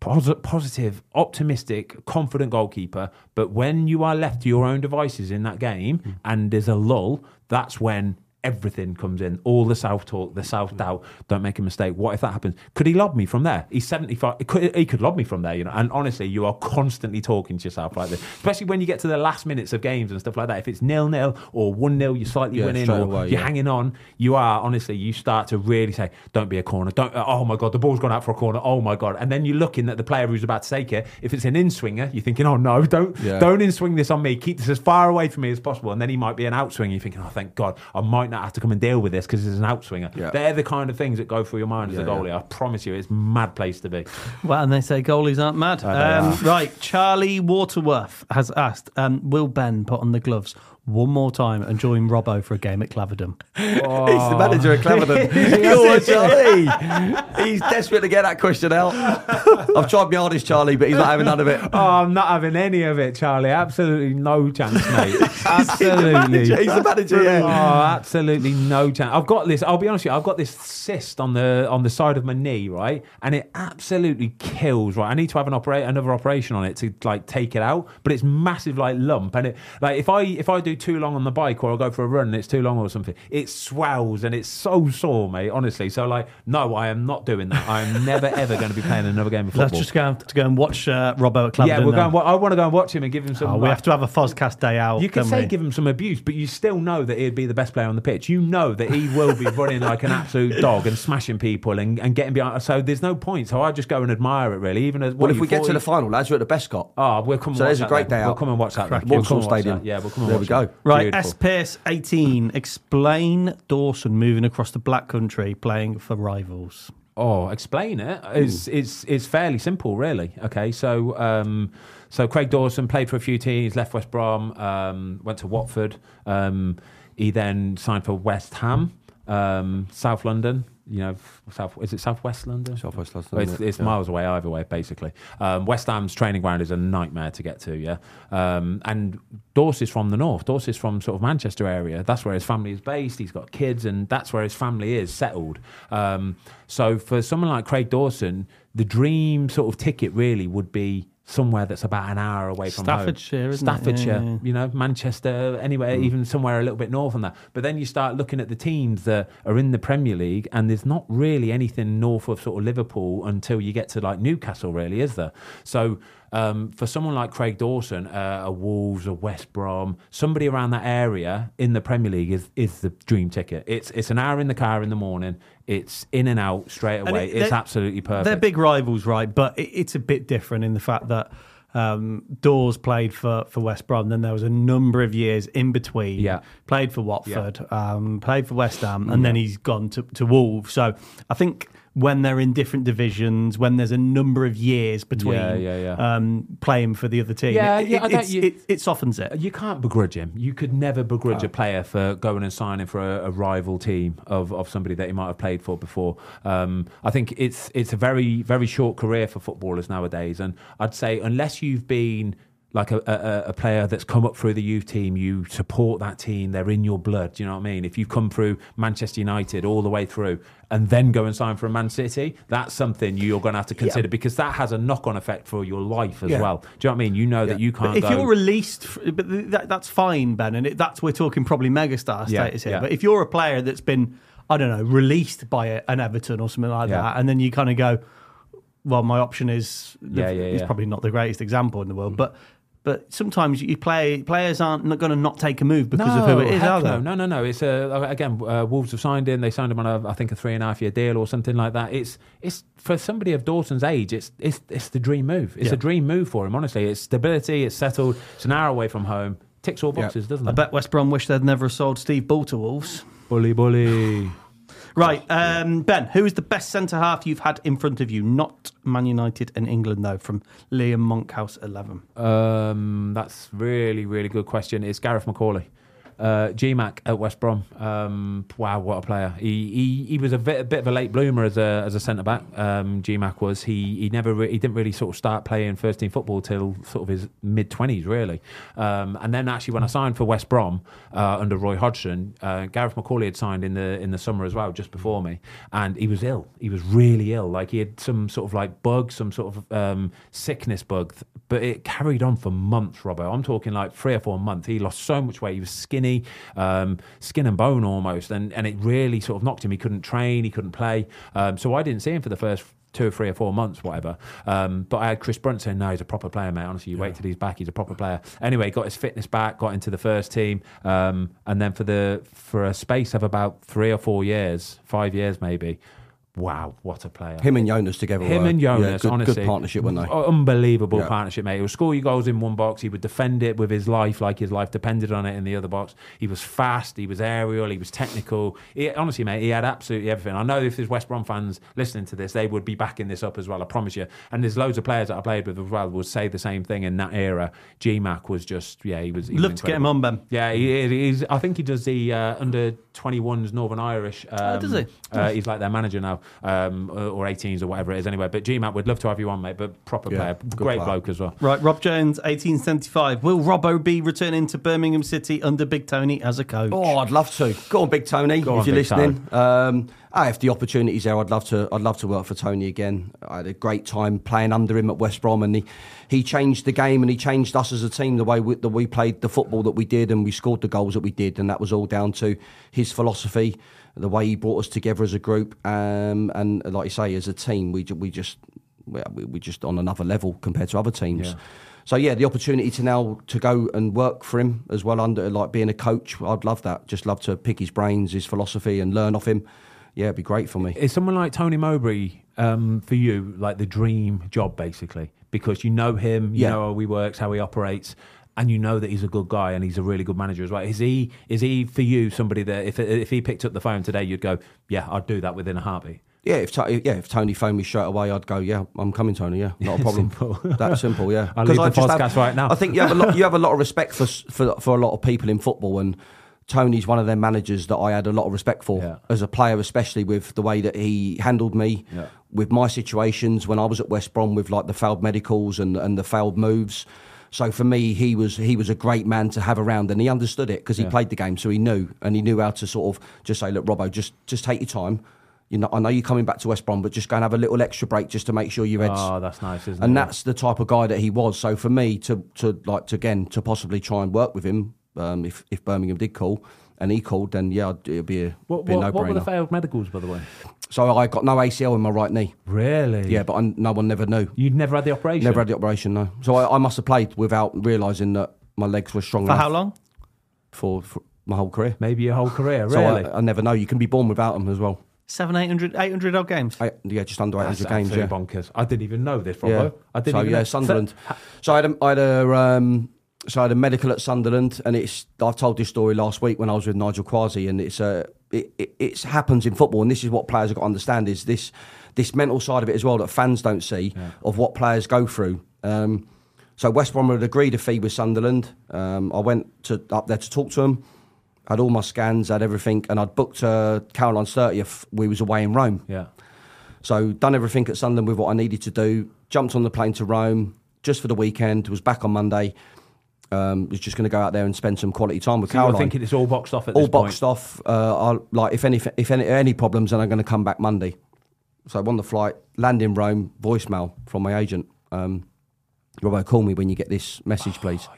posi- positive, optimistic, confident goalkeeper. But when you are left to your own devices in that game Hmm. and there's a lull, that's when everything comes in. All the self talk, the self doubt. Don't make a mistake. What if that happens? Could he lob me from there? He's 75. He could, he could lob me from there, you know. And honestly, you are constantly talking to yourself like this, especially when you get to the last minutes of games and stuff like that. If it's nil nil or 1 0, you're slightly Yeah, winning or away, you're yeah. hanging on, you are honestly, you start to really say, don't be a corner. Don't, uh, oh my God, the ball's gone out for a corner. Oh my God. And then you're looking at the player who's about to take it. If it's an in swinger, you're thinking, oh no, don't, Yeah. don't in swing this on me. Keep this as far away from me as possible. And then he might be an outswinger. You're thinking, oh, thank God, I might not have to come and deal with this because it's an outswinger. Yeah. They're the kind of things that go through your mind as a Yeah, goalie. I promise you, it's a mad place to be. Well, and they say goalies aren't mad. Um, are. right, Charlie Waterworth has asked, um, will Ben put on the gloves one more time and join Robbo for a game at Claverdon? He's the manager at Claverdon. Go Charlie. He's desperate to get that question out. I've tried my hardest, Charlie, but he's not having none of it. Oh, I'm not having any of it, Charlie. Absolutely no chance, mate. absolutely. He's the manager, Oh, yeah. absolutely no chance. I've got this. I'll be honest with you. I've got this cyst on the on the side of my knee, right, and it absolutely kills. Right, I need to have an operate another operation on it to like take it out. But it's massive, like lump, and it like if I if I do too long on the bike or I'll go for a run and it's too long or something, it swells and it's so sore, mate. Honestly, so like, no, I am not doing that. I am never ever going to be playing another game of football. Let's just go to go and watch uh, Robbo at Claverdon. yeah, we're now. going. I want to go and watch him and give him some. Oh, we like- have to have a Fozcast day out. you could say we? give him some abuse, but you still know that he'd be the best player on the pitch. You know that he will be running like an absolute dog and smashing people and, and getting behind. So there's no point. So I just go and admire it, really. Even as Well, what if we you, get to the final, lads, we're at the Bescot. oh, we'll come. So watch there's a great then. day We'll come and watch that. then. Cracking. We'll come Walsall and watch Stadium. that. Yeah, we'll come There we that. Go. Right. S Pierce 18. Explain Dawson moving across the Black Country playing for rivals. Oh, explain it. It's it's it's fairly simple, really. Okay, so um, so Craig Dawson played for a few teams, left West Brom, um, went to Watford. Um, he then signed for West Ham, um, South London. You know, South is it South West London? South West London, it's it's Yeah. miles away either way, basically. Um, West Ham's training ground is a nightmare to get to. Yeah, um, and Dorset's from the north. Dorset's from sort of Manchester area. That's where his family is based. He's got kids, and that's where his family is settled. Um, so for someone like Craig Dawson, the dream sort of ticket really would be somewhere that's about an hour away from Staffordshire, home. isn't it? Staffordshire, Yeah, yeah. you know, Manchester, anywhere, hmm. even somewhere a little bit north on that. But then you start looking at the teams that are in the Premier League, and there's not really anything north of sort of Liverpool until you get to like Newcastle, really, is there? So um, for someone like Craig Dawson, uh, a Wolves, a West Brom, somebody around that area in the Premier League is is the dream ticket. It's it's an hour in the car in the morning. It's in and out straight away. it- it's absolutely perfect. They're big rivals, right? But it, it's a bit different in the fact that um, Dawes played for, for West Brom. Then there was a number of years in between. Yeah. Played for Watford, um, played for West Ham, and then he's gone to, to Wolves. So I think when they're in different divisions, when there's a number of years between Yeah, yeah, yeah. Um, playing for the other team, Yeah, it, yeah, it, it's- you- it, it softens it. You can't begrudge him. You could never begrudge Oh. a player for going and signing for a, a rival team of, of somebody that he might have played for before. Um, I think it's it's a very very short career for footballers nowadays, and I'd say unless you've been like a, a, a player that's come up through the youth team, you support that team. They're in your blood. Do you know what I mean? If you've come through Manchester United all the way through and then go and sign for a Man City, that's something you're going to have to consider because that has a knock-on effect for your life as Yeah. well. Do you know what I mean? You know that you can't. But if go, you're released, but that, that's fine, Ben, and it, that's we're talking probably megastar Yeah, status here. yeah. But if you're a player that's been, I don't know, released by a, an Everton or something like Yeah. that, and then you kind of go, well, my option is, Yeah, yeah, is yeah. probably not the greatest example in the world, but. But sometimes you play players aren't going to not take a move because of who it is, are they? no, no, no, no. It's uh, again, uh, Wolves have signed in. They signed him on a, I think, a three and a half year deal or something like that. It's, it's for somebody of Dawson's age. It's, it's, it's the dream move. It's Yeah. a dream move for him. Honestly, it's stability. It's settled. It's an hour away from home. Ticks all boxes, doesn't it? I bet West Brom wish they'd never sold Steve Bull to Wolves. Bully, bully. Right, um, Ben, who is the best centre half you've had in front of you? Not Man United and England, though, from Liam Monkhouse 11. Um, that's really, really good question. It's Gareth McAuley. Uh, GMAC at West Brom. Um, wow, what a player! He he, he was a bit, a bit of a late bloomer as a as a centre back. Um, GMAC was. He he never re- he didn't really sort of start playing first team football till sort of his mid twenties really. Um, and then actually when I signed for West Brom uh, under Roy Hodgson, uh, Gareth McAuley had signed in the in the summer as well, just before me, and he was ill. He was really ill. Like he had some sort of like bug, some sort of um, sickness bug, but it carried on for months. Robbo, I'm talking like three or four months. He lost so much weight. He was skinny, um, skin and bone almost, and and it really sort of knocked him. He couldn't train, he couldn't play. Um, so I didn't see him for the first two or three or four months, whatever. Um, but I had Chris Brunt saying, no, he's a proper player, mate. Honestly, you wait till he's back, he's a proper player. Anyway, got his fitness back, got into the first team, um, and then for the for a space of about three or four years, five years maybe. Wow, what a player! Him and Jonas together. Him were, and yeah, Jonas, good, honestly, good partnership, weren't they? Unbelievable Yeah. partnership, mate. He would score your goals in one box. He would defend it with his life, like his life depended on it in the other box. He was fast. He was aerial. He was technical. He, honestly, mate, he had absolutely everything. I know if there's West Brom fans listening to this, they would be backing this up as well. I promise you. And there's loads of players that I played with as well would say the same thing in that era. GMAC was just, yeah, he was. He was Love to get him incredible. on, Ben. Yeah, he, he's. I think he does the uh, under 21s Northern Irish. Um, Oh, does he? Uh, he's like their manager now, um, or or 18s or whatever it is. Anyway, but GMAC would love to have you on, mate. But proper Yeah, player, great player. bloke as well. Right, Rob Jones, 1875. Will Robbo be returning to Birmingham City under Big Tony as a coach? Oh, I'd love to. Go on, Big Tony, Go if on, you're Big listening. Um, ah, if the opportunity's there, I'd love to. I'd love to work for Tony again. I had a great time playing under him at West Brom, and he, he changed the game and he changed us as a team the way we, that we played the football that we did, and we scored the goals that we did, and that was all down to his philosophy, the way he brought us together as a group, um, and like you say, as a team, we we just we we just on another level compared to other teams. Yeah. So yeah, the opportunity to now to go and work for him as well under like being a coach, I'd love that. Just love to pick his brains, his philosophy, and learn off him. Yeah, it'd be great for me. Is someone like Tony Mowbray um, for you like the dream job, basically? Because you know him, you Yeah. know how he works, how he operates. And you know that he's a good guy and he's a really good manager as well. Is he? Is he for you somebody that if if he picked up the phone today, you'd go, yeah, I'd do that within a heartbeat. Yeah, if yeah if Tony phoned me straight away, I'd go, yeah, I'm coming, Tony. Yeah, not a problem. Simple. That simple. Yeah, I'll leave I the podcast have- right now. I think you have a lot. You have a lot of respect for for for a lot of people in football, and Tony's one of them managers that I had a lot of respect for Yeah. as a player, especially with the way that he handled me Yeah. with my situations when I was at West Brom with like the failed medicals and and the failed moves. So for me, he was he was a great man to have around, and he understood it because he Yeah. played the game, so he knew and he knew how to sort of just say, "Look, Robbo, just just take your time." You know, I know you're coming back to West Brom, but just go and have a little extra break just to make sure your head's Oh, that's nice, isn't it? and that's the type of guy that he was. So for me to to like to again to possibly try and work with him, um, if if Birmingham did call and he called, then yeah, it'd be a, What, be a what, what were the failed medicals, by the way? So I got no ACL in my right knee. Really? Yeah, but I, no one never knew. You'd never had the operation? Never had the operation, no. So I, I must have played without realising that my legs were strong enough. For enough how long? for, for my whole career. Maybe your whole career, So really? I, I never know. You can be born without them as well. Seven, 800, 800 odd games. I, yeah, just under 800 games. Yeah. bonkers. I didn't even know this, Yeah. Robbo. I didn't so even yeah, know. Sunderland. So I had a, I had a um, so I had a medical at Sunderland, and it's I told this story last week when I was with Nigel Quashie, and it's uh, it, it it's happens in football, and this is what players have got to understand is this this mental side of it as well that fans don't see of what players go through. Um, so West Brom had agreed a fee with Sunderland. Um, I went to up there to talk to them. Had all my scans, had everything, and I'd booked uh, Caroline's 30th. We was away in Rome. Yeah. So done everything at Sunderland with what I needed to do. Jumped on the plane to Rome just for the weekend. Was back on Monday. Um, was just going to go out there and spend some quality time with So you're Caroline. thinking it's all boxed off at All this boxed point? off. Uh, I'll, like if any if any any problems, then I'm going to come back Monday. So I'm on the flight, land in Rome. Voicemail from my agent. Um, Robbo, call me when you get this message, please.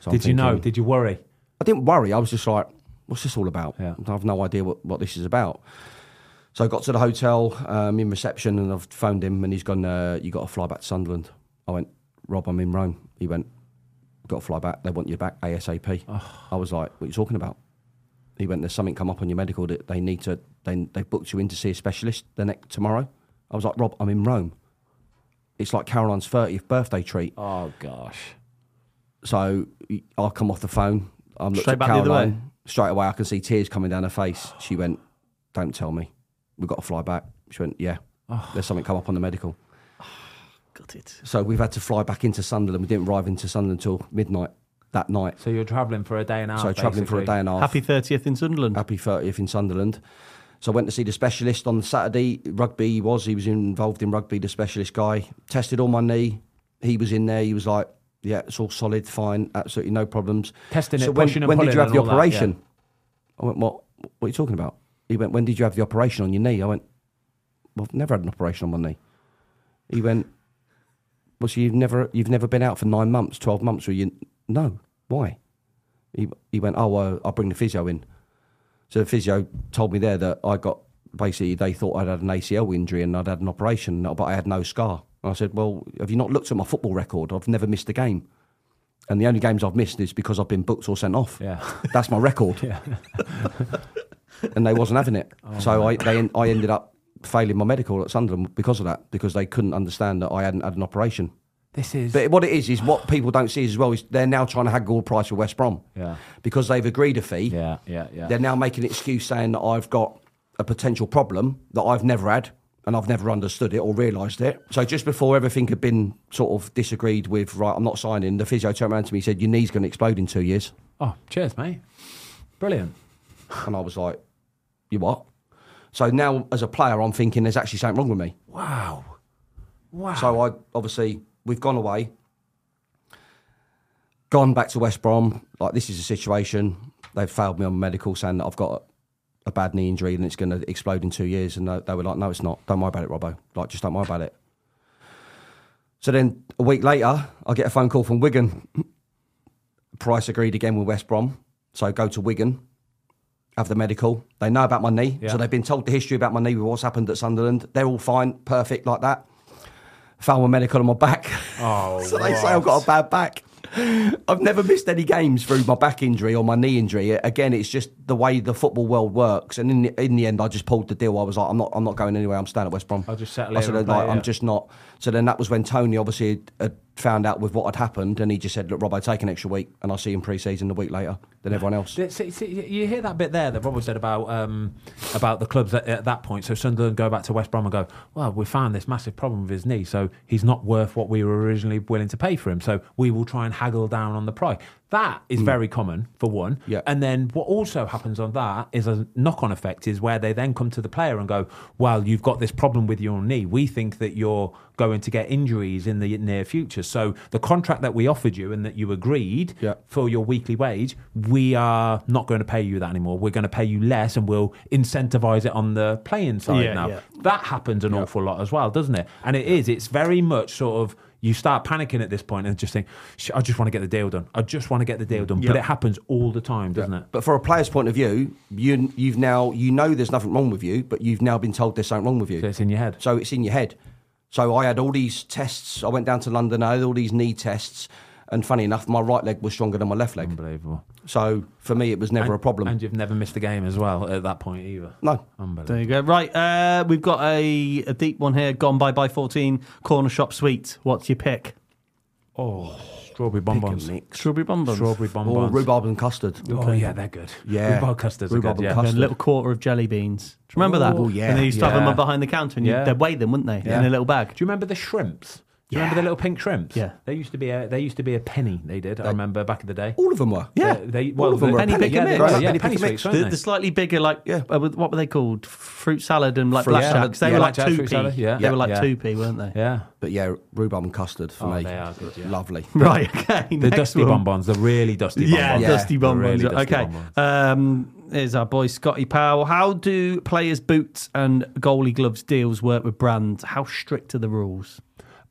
So I'm Did you know? Did you worry? I didn't worry. I was just like, what's this all about? Yeah. I have no idea what, what this is about. So I got to the hotel um, in reception and I've phoned him and he's gone, uh, you got to fly back to Sunderland. I went, Rob, I'm in Rome. He went, got to fly back. They want you back ASAP. I was like, what are you talking about? He went, there's something come up on your medical that they need to, they, they booked you in to see a specialist the next tomorrow. I was like, Rob, I'm in Rome. It's like Caroline's 30th birthday treat. Oh gosh. So I come off the phone. I'm Straight at back the other Caroline. Straight away, I can see tears coming down her face. She went, "Don't tell me. We've got to fly back." She went, "Yeah, Oh. there's something come up on the medical." Got it. So we've had to fly back into Sunderland. We didn't arrive into Sunderland until midnight that night. So you're travelling for a day and a half. so travelling for a day and a half. Happy 30th in Sunderland. happy 30th in Sunderland. So I went to see the specialist on Saturday. Rugby he was. He was involved in rugby, the specialist guy. Tested all my knee. He was in there. He was like, yeah, it's all solid, fine, absolutely no problems. Testing so it, when, pushing and when did you have and the all that, operation? yeah. I went, what? What are you talking about? He went, when did you have the operation on your knee? I went, well, I've never had an operation on my knee. He went, well, so you've never, you've never been out for nine months, 12 months, or you, no, why? He, he went, oh, uh, I'll bring the physio in. So the physio told me there that I got basically they thought I'd had an ACL injury and I'd had an operation, but I had no scar. And I said, "Well, have you not looked at my football record? I've never missed a game, and the only games I've missed is because I've been booked or sent off. Yeah. That's my record." Yeah. and they wasn't having it. so I they I ended up failing my medical at Sunderland because of that because they couldn't understand that I hadn't had an operation. This is. But what it is is what people don't see as well is they're now trying to haggle the price with West Brom. Yeah. Because they've agreed a fee. yeah, yeah, yeah. They're now making an excuse saying that I've got a potential problem that I've never had and I've never understood it or realised it. So just before everything had been sort of disagreed with, right, I'm not signing, the physio turned around to me and said, Your knee's going to explode in two years. Oh, cheers, mate. Brilliant. And I was like, You what? So now as a player, I'm thinking there's actually something wrong with me. Wow. Wow. So I obviously we've gone away, gone back to West Brom. Like this is a situation. They've failed me on medical, saying that I've got a bad knee injury and it's going to explode in two years. And they, they were like, "No, it's not. Don't worry about it, Robbo. Like, just don't worry about it." So then a week later, I get a phone call from Wigan. Price agreed again with West Brom. So I go to Wigan, have the medical. They know about my knee. Yeah. So they've been told the history about my knee with what's happened at Sunderland. They're all fine, perfect like that. Found my medical on my back. Oh, so they say I've got a bad back. I've never missed any games through my back injury or my knee injury. Again, it's just the way the football world works. And in the, in the end, I just pulled the deal. I was like, I'm not, I'm not going anywhere. I'm staying at West Brom. I'll just settle I said, like, I'm just not. So then that was when Tony obviously had, had found out with what had happened, and he just said, "Look, Rob, I take an extra week, and I'll see him pre-season the week later than everyone else." See, see, you hear that bit there that Rob said about um, about the clubs at, at that point. So Sunderland go back to West Brom and go, well, we found this massive problem with his knee, so he's not worth what we were originally willing to pay for him. So we will try and haggle down on the price. That is hmm. very common for one. Yeah. And then what also happens on that is a knock-on effect is where they then come to the player and go, well, you've got this problem with your knee. We think that you're going to get injuries in the near future. So the contract that we offered you and that you agreed Yeah. for your weekly wage, we are not going to pay you that anymore. We're going to pay you less, and we'll incentivize it on the playing side Yeah, now. That happens an awful lot as well, doesn't it? And it is. It's very much sort of. You start panicking at this point and just think, I just want to get the deal done. I just want to get the deal done. But it happens all the time, doesn't it? But for a player's point of view, you you've now you know there's nothing wrong with you, but you've now been told there's something wrong with you. So it's in your head. So it's in your head. So I had all these tests. I went down to London. I had all these knee tests, and funny enough, my right leg was stronger than my left leg. Unbelievable. So for me, it was never a problem. And you've never missed a game as well at that point either. no, Unbelievable. There you go. Right, uh, we've got a, a deep one here. Gone by by 14. Corner shop sweet. What's your pick? Oh, strawberry pick bonbons. and mix. Strawberry bonbons. Strawberry Or bonbons. rhubarb and custard. Oh yeah, they're good. Yeah. rhubarb custards are Rhubarb good. and Yeah. And a little quarter of jelly beans. Do you remember that? Oh, yeah. And then you used to have them up behind the counter and you, Yeah. they'd weigh them, wouldn't they? Yeah. In a little bag. Do you remember the shrimps? Do you Yeah. remember the little pink shrimps? Yeah. They used to be a they used to be a penny. They did. I remember back in the day. All of them were. Yeah. They, they, All of them the- were a penny penny. pick yeah, Yeah, they growing were, up yeah, penny penny sweets. The, the slightly bigger, like, Yeah. uh, what were they called? Fruit salad and like Fruit black salad, shacks. They yeah. were like 2p. yeah. They were like two p, weren't they? yeah. But yeah, rhubarb and custard for Oh, me. they are good, yeah. Lovely. Right, okay. The dusty one. bonbons, the really dusty Yeah, bonbons. dusty bonbons. really dusty okay. bonbons. Um, our boy Scotty Powell. How do players' boots and goalie gloves deals work with brands? How strict are the rules?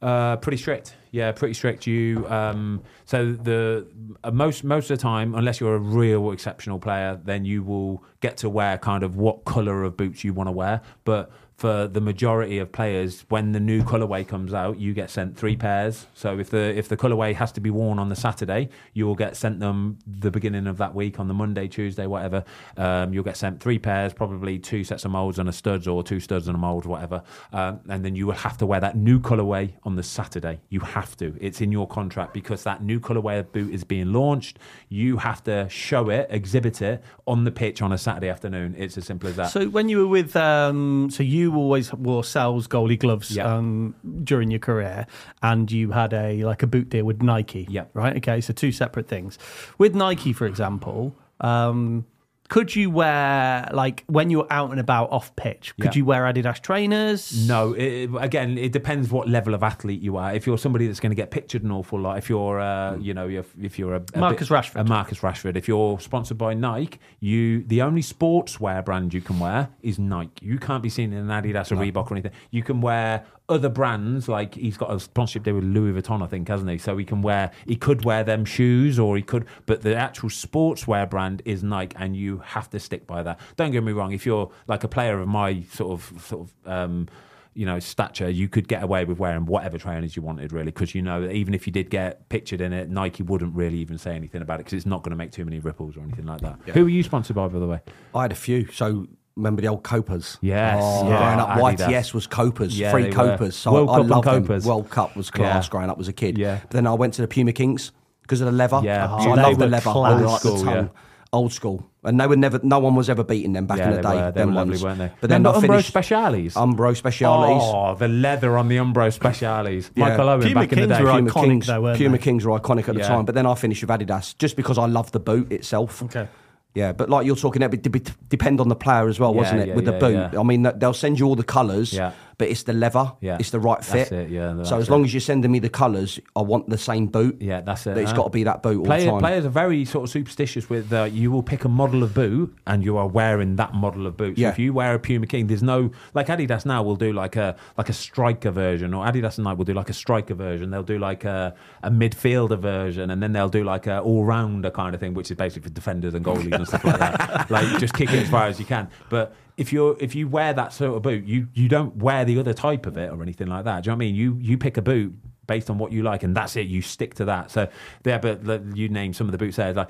Uh, pretty strict. Yeah, pretty strict. You um, so the uh, most most of the time, unless you're a real exceptional player, then you will get to wear kind of what color of boots you want to wear. But for the majority of players, when the new colorway comes out, you get sent three pairs. So if the if the colorway has to be worn on the Saturday, you will get sent them the beginning of that week on the Monday, Tuesday, whatever. Um, you'll get sent three pairs, probably two sets of molds and a studs, or two studs and a mold, whatever. Um, and then you will have to wear that new colorway on the Saturday. You have to. It's in your contract because that new colorway of boot is being launched. You have to show it, exhibit it on the pitch on a Saturday afternoon. It's as simple as that. So when you were with, um, so you always wore Sells goalie gloves Yeah. um, during your career, and you had a like a boot deal with Nike. Yeah. Right. Okay. So two separate things. With Nike, for example, um, could you wear like when you're out and about off pitch? Could Yeah. you wear Adidas trainers? No, it, again, it depends what level of athlete you are. If you're somebody that's going to get pictured an awful lot, if you're, uh, you know, if, if you're a, a Marcus bit- Rashford. a Marcus Rashford, if you're sponsored by Nike, you the only sportswear brand you can wear is Nike. You can't be seen in an Adidas or Reebok or anything. You can wear other brands like he's got a sponsorship deal with Louis Vuitton, I think, hasn't he? So he can wear, he could wear them shoes or he could, but the actual sportswear brand is Nike, and you have to stick by that. Don't get me wrong. If you're like a player of my sort of sort of um, you know stature, you could get away with wearing whatever trainers you wanted, really, because you know even if you did get pictured in it, Nike wouldn't really even say anything about it because it's not going to make too many ripples or anything like that. Who were you sponsored by, by the way? I had a few. So remember the old Copas? Yes, Oh, yeah, growing up, Adidas. YTS was Copas, Yeah, free they. Copas. So World I Cup and loved them. Copas. World Cup was class Yeah. growing up as a kid. Yeah. But then I went to the Puma Kings because of the leather. Yeah, so I they love the were leather. I class. like the Old school, tongue. yeah. Old school, and they were never. No one was ever beating them back yeah, in the they day. were. They them were lovely, ones. weren't they? But then Remember I Umbro finished Specialis? Umbro Specialis. Oh, the leather on the Umbro Specialis. Yeah. Michael Owen Puma back in the day. were Puma iconic Kings, though, weren't Puma they? Kings were iconic at the Yeah. time, but then I finished with Adidas just because I love the boot itself. Okay. Yeah, but like you're talking, it would depend on the player as well, wasn't it? With the boot. I mean, they'll send you all the colours, Yeah. But it's the leather, Yeah. it's the right That's fit. it, yeah, so as long it. as you're sending me the colours, I want the same boot. Yeah, that's it. But it's huh? got to be that boot all Player, the time. Players are very sort of superstitious with uh, you will pick a model of boot and you are wearing that model of boot. So Yeah. if you wear a Puma King, there's no like Adidas now will do like a like a striker version or Adidas and Nike will do like a striker version. They'll do like a, a midfielder version and then they'll do like a all rounder kind of thing, which is basically for defenders and goalies and stuff like that. Like just kick it as far as you can. But if you're if you wear that sort of boot, you you don't wear the other type of it or anything like that. Do you know what I mean? You you pick a boot based on what you like, and that's it. You stick to that. So yeah, but like, you name some of the boots there. Like,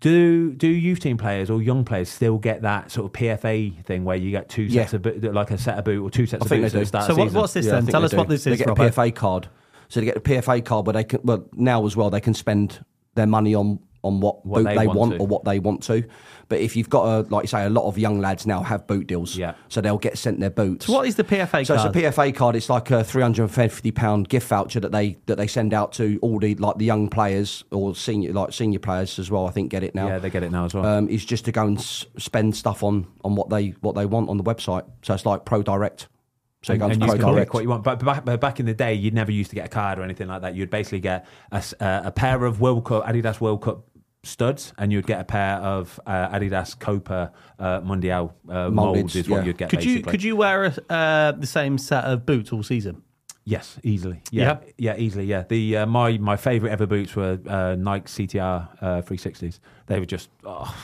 do do youth team players or young players still get that sort of PFA thing where you get two sets Yeah. of boot, like a set of boot or two sets I of think boots they at do. the start So of what, season? what's this Yeah, then? Tell us do. what this they is, get Robert. a PFA card. So they get a PFA card but they can, well, now as well, they can spend their money on on what, What boot they they, want want, or what they want to. But if you've got a, like you say, a lot of young lads now have boot deals. Yeah. So they'll get sent their boots. So what is the PFA So card? it's a PFA card. It's like a three hundred and fifty pound gift voucher that they that they send out to all the like the young players or senior like senior players as well. I think get it now. Yeah, they get it now as well. Um, is just to go and s- spend stuff on on what they what they want on the website. So it's like Pro Direct. So you and, go and to you Pro can pick Direct. what you want. But back, but back in the day, you'd never used to get a card or anything like that. You'd basically get a, a pair of World Cup Adidas World Cup studs, and you'd get a pair of uh, Adidas Copa uh, Mundial uh, Molded, molds. Is what yeah. you'd get. Could you could you wear a, uh, the same set of boots all season? Yes, easily. Yeah, yeah, easily. Yeah. The uh, my my favorite ever boots were uh, Nike CTR uh, 360s. They were just oh,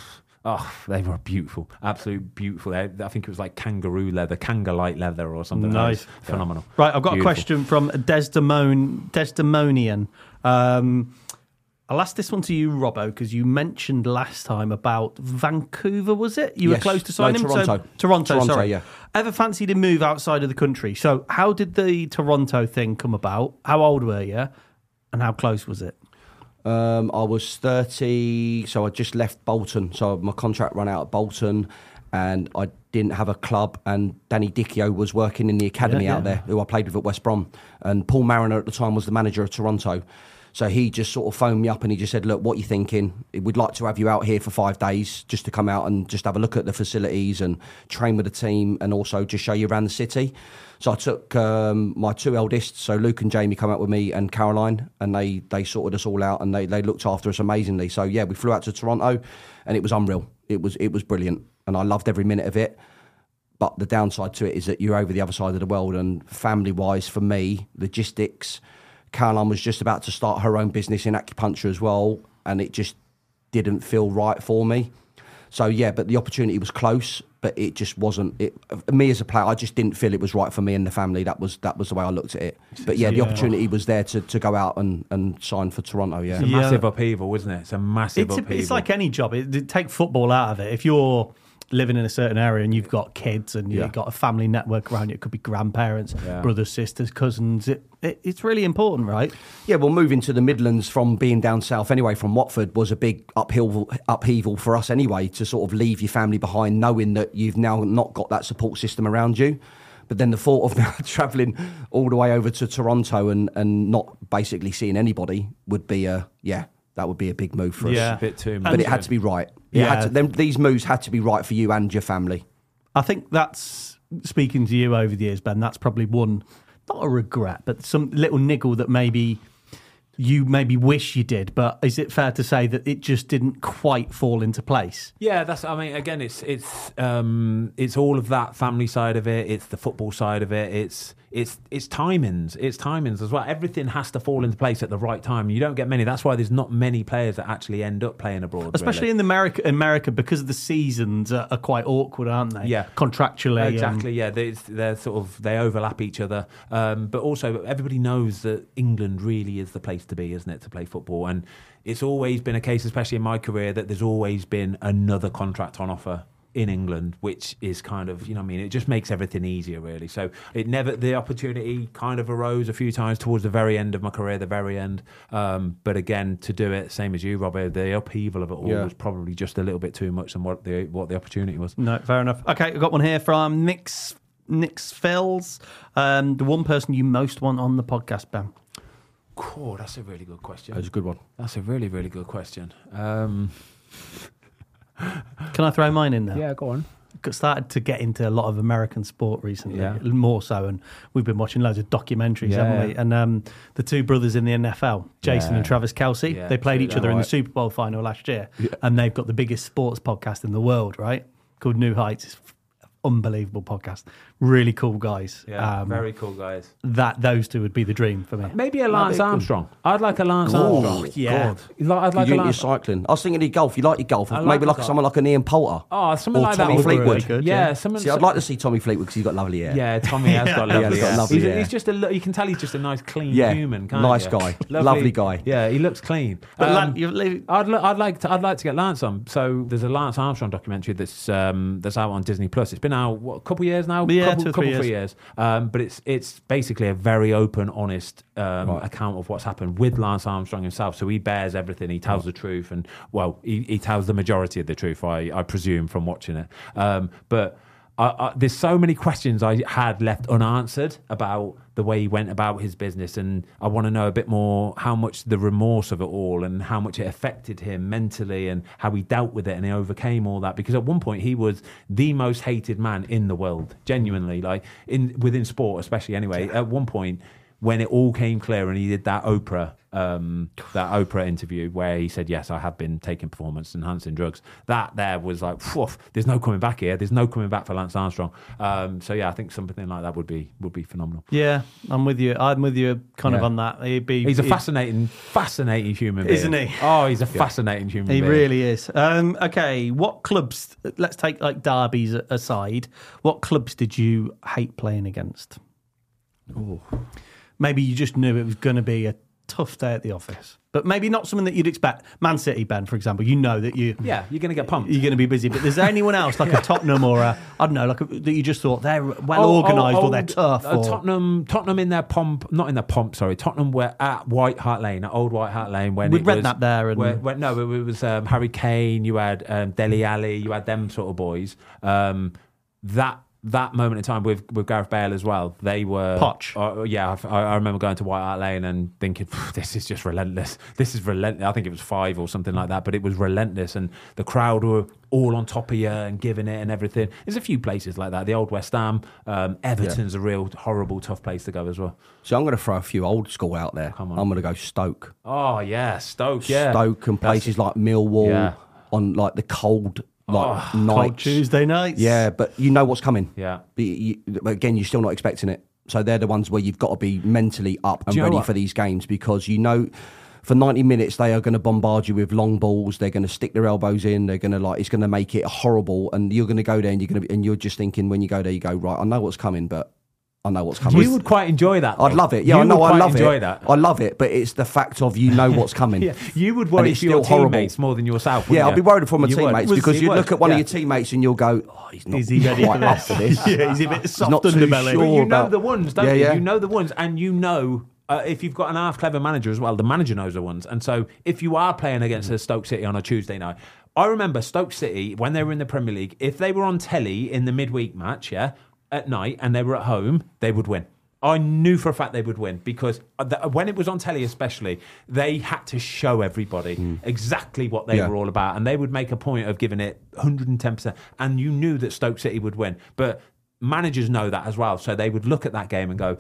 oh, they were beautiful, absolute beautiful. They, I think it was like kangaroo leather, kanga light leather, or something. That was Nice. phenomenal. Right, I've got Beautiful. a question from Desdemon Desdemonian. Um, I'll ask this one to you, Robbo, because you mentioned last time about Vancouver, was it? You were close to No, signing him? So- Toronto. Toronto, Toronto, sorry. yeah. Ever fancied a move outside of the country? So, how did the Toronto thing come about? How old were you? And how close was it? Um, I was 30, so I just left Bolton. So my contract ran out at Bolton, and I didn't have a club. And Danny Dichio was working in the academy Yeah, out yeah. there, who I played with at West Brom. And Paul Mariner at the time was the manager of Toronto. So he just sort of phoned me up and he just said, "Look, what are you thinking? We'd like to have you out here for five days, just to come out and just have a look at the facilities and train with the team, and also just show you around the city." So I took um, my two eldest, so Luke and Jamie, come out with me and Caroline, and they they sorted us all out and they they looked after us amazingly. So yeah, we flew out to Toronto, and it was unreal. It was it was brilliant, and I loved every minute of it. But the downside to it is that you're over the other side of the world, and family wise, for me, logistics. Caroline was just about to start her own business in acupuncture as well, and it just didn't feel right for me. So yeah, but the opportunity was close, but it just wasn't. It me as a player, I just didn't feel it was right for me and the family. That was that was the way I looked at it. But yeah, the Yeah. Uh, opportunity was there to, to go out and, and sign for Toronto. Yeah, It's a Yeah. massive upheaval, isn't it? It's a massive It's, upheaval. it's like any job. It, it- take football out of it. If you're living in a certain area and you've got kids and Yeah. you've got a family network around you, it could be grandparents, Yeah. brothers, sisters, cousins. It, it, it's really important, right? Yeah, well, moving to the Midlands from being down south anyway, from Watford, was a big uphill upheaval for us anyway. To sort of leave your family behind, knowing that you've now not got that support system around you. But then the thought of now travelling all the way over to Toronto and, and not basically seeing anybody would be a yeah, that would be a big move for us. Yeah. a bit too much. But it had to be right. It Yeah. had to, them, these moves had to be right for you and your family. I think that's speaking to you over the years, Ben. That's probably one, not a regret, but some little niggle that maybe you maybe wish you did. But is it fair to say that it just didn't quite fall into place? Yeah, that's. I mean, again, it's it's um, it's all of that family side of it. It's the football side of it. It's it's it's timings. It's timings as well. Everything has to fall into place at the right time. You don't get many. That's why there's not many players that actually end up playing abroad. Especially really. in America, America because the seasons are, are quite awkward, aren't they? Yeah. contractually. Exactly. Yeah, they, they're sort of they overlap each other, um, but also everybody knows that England really is the place to be, isn't it, to play football? And it's always been a case, especially in my career, that there's always been another contract on offer in England, which is kind of you know, what I mean, it just makes everything easier, really. So it never the opportunity kind of arose a few times towards the very end of my career, the very end. Um, but again, to do it, same as you, Robert, the upheaval of it all Yeah. was probably just a little bit too much than what the what the opportunity was. No, fair enough. Okay, I've got one here from Nix Nix Fells. Um, the one person you most want on the podcast, Ben. Cool, that's a really good question. That was a good one. That's a really, really good question. Um, Can I throw mine in there? yeah, go on. got- started to get into a lot of American sport recently, Yeah. more so, and we've been watching loads of documentaries, Yeah. haven't we? And um, the two brothers in the NFL, Jason Yeah. and Travis Kelce, Yeah, they played true each that. other in the Super Bowl final last year, and they've got the biggest sports podcast in the world, right? Called New Heights. It's f- unbelievable podcast. Really cool guys. Yeah, Um, very cool guys. That those two would be the dream for me. Maybe a Lance good. Armstrong. I'd like a Lance Oh, Armstrong. yeah. God. I'd like you a and your Lance. cycling. I was thinking of your golf. You like your golf. I like Maybe the like golf. someone like an Ian Poulter. Oh, something Or like Tommy that. would be Fleetwood. really Good, yeah, yeah. someone. See, I'd like to see Tommy Fleetwood because he's got lovely hair. Yeah, Tommy has got Yeah, lovely he's got hair. lovely he's, hair. he's just a. lo- You can tell he's just a nice, clean Yeah, human. Can't nice you? guy. Lovely guy. Yeah, he looks clean. Um, Lan- you've li- I'd, I'd like to I'd like to get Lance on. So there's a Lance Armstrong documentary that's um, that's out on Disney Plus. It's been out what, a couple years now. Yeah, couple, two couple three three years. Um, but it's it's basically a very open, honest um, Right. account of what's happened with Lance Armstrong himself. So he bears everything. He tells the truth, and well, he, he tells the majority of the truth. I I presume from watching it. Um, but. I, I, there's so many questions I had left unanswered about the way he went about his business, and I want to know a bit more how much the remorse of it all, and how much it affected him mentally, and how he dealt with it, and he overcame all that. Because at one point he was the most hated man in the world, genuinely, like in within sport, especially. Anyway, at one point when it all came clear and he did that Oprah um, that Oprah interview where he said, "Yes, I have been taking performance enhancing drugs." That there was like, there's no coming back here. There's no coming back for Lance Armstrong. Um, so yeah, I think something like that would be would be phenomenal. Yeah, I'm with you. I'm with you, kind of on that. He'd be. He's a fascinating, fascinating human, being. Isn't he? Oh, he's a fascinating human. He being. really is. Um, okay, what clubs? Let's take like derbies aside. What clubs did you hate playing against? Maybe you just knew it was going to be a tough day at the office, but maybe not something that you'd expect. Man City, Ben, for example. You know that you Yeah, you're going to get pumped. you're going to be busy. But is there anyone else like a Tottenham or a I don't know, like a, that you just thought they're well Oh, organised oh, or they're tough? uh, or, Tottenham, Tottenham in their pomp, not in their pomp. Sorry, Tottenham were at White Hart Lane, at Old White Hart Lane when With it was, Redknapp there and- where, where- no, it was um, Harry Kane. You had um, Dele Alli. You had them sort of boys. Um, that that moment in time with with Gareth Bale as well. They were Poch. uh, yeah, I, I remember going to White Hart Lane and thinking, "This is just relentless. This is relentless." I think it was five or something like that, but it was relentless, and the crowd were all on top of you and giving it and everything. There's a few places like that. The old West Ham, um, Everton's a real horrible, tough place to go as well. So I'm going to throw a few old school out there. Come on. I'm going to go Stoke. Oh yeah, Stoke. Yeah, Stoke and That's- places like Millwall Yeah. on like the cold like oh, Cold nights. Tuesday nights. Yeah, but you know what's coming. Yeah. But you, but again, you're still not expecting it. So they're the ones where you've got to be mentally up and Do you know ready for these games because you know for 90 minutes they are going to bombard you with long balls. They're going to stick their elbows in. They're going to like it's going to make it horrible. And you're going to go there and you're going to and you're just thinking when you go there, you go right. I know what's coming, but I know what's coming. You would quite enjoy that. I'd love it. Yeah, You I know. would I love enjoy it. that. I love it, but it's the fact of you know what's coming. Yeah, you would worry for your horrible. teammates more than yourself. Yeah, you? be worried for my You teammates Was- because you would. look at one Yeah. of your teammates and you'll go, oh, he's not Is he ready quite for up this? for this. yeah, he's a bit soft not too underbelly. sure. But you know the ones, don't Yeah, you? yeah. You know the ones, and you know uh, if you've got an half clever manager as well, the manager knows the ones. And so if you are playing against a Stoke City on a Tuesday night, I remember Stoke City when they were in the Premier League. If they were on telly in the midweek match, yeah, at night, and they were at home, they would win. I knew for a fact they would win because uh, when it was on telly, especially, they had to show everybody hmm. exactly what they. Yeah. were all about, and they would make a point of giving it 110. percent And you knew that Stoke City would win, but managers know that as well, so they would look at that game and go,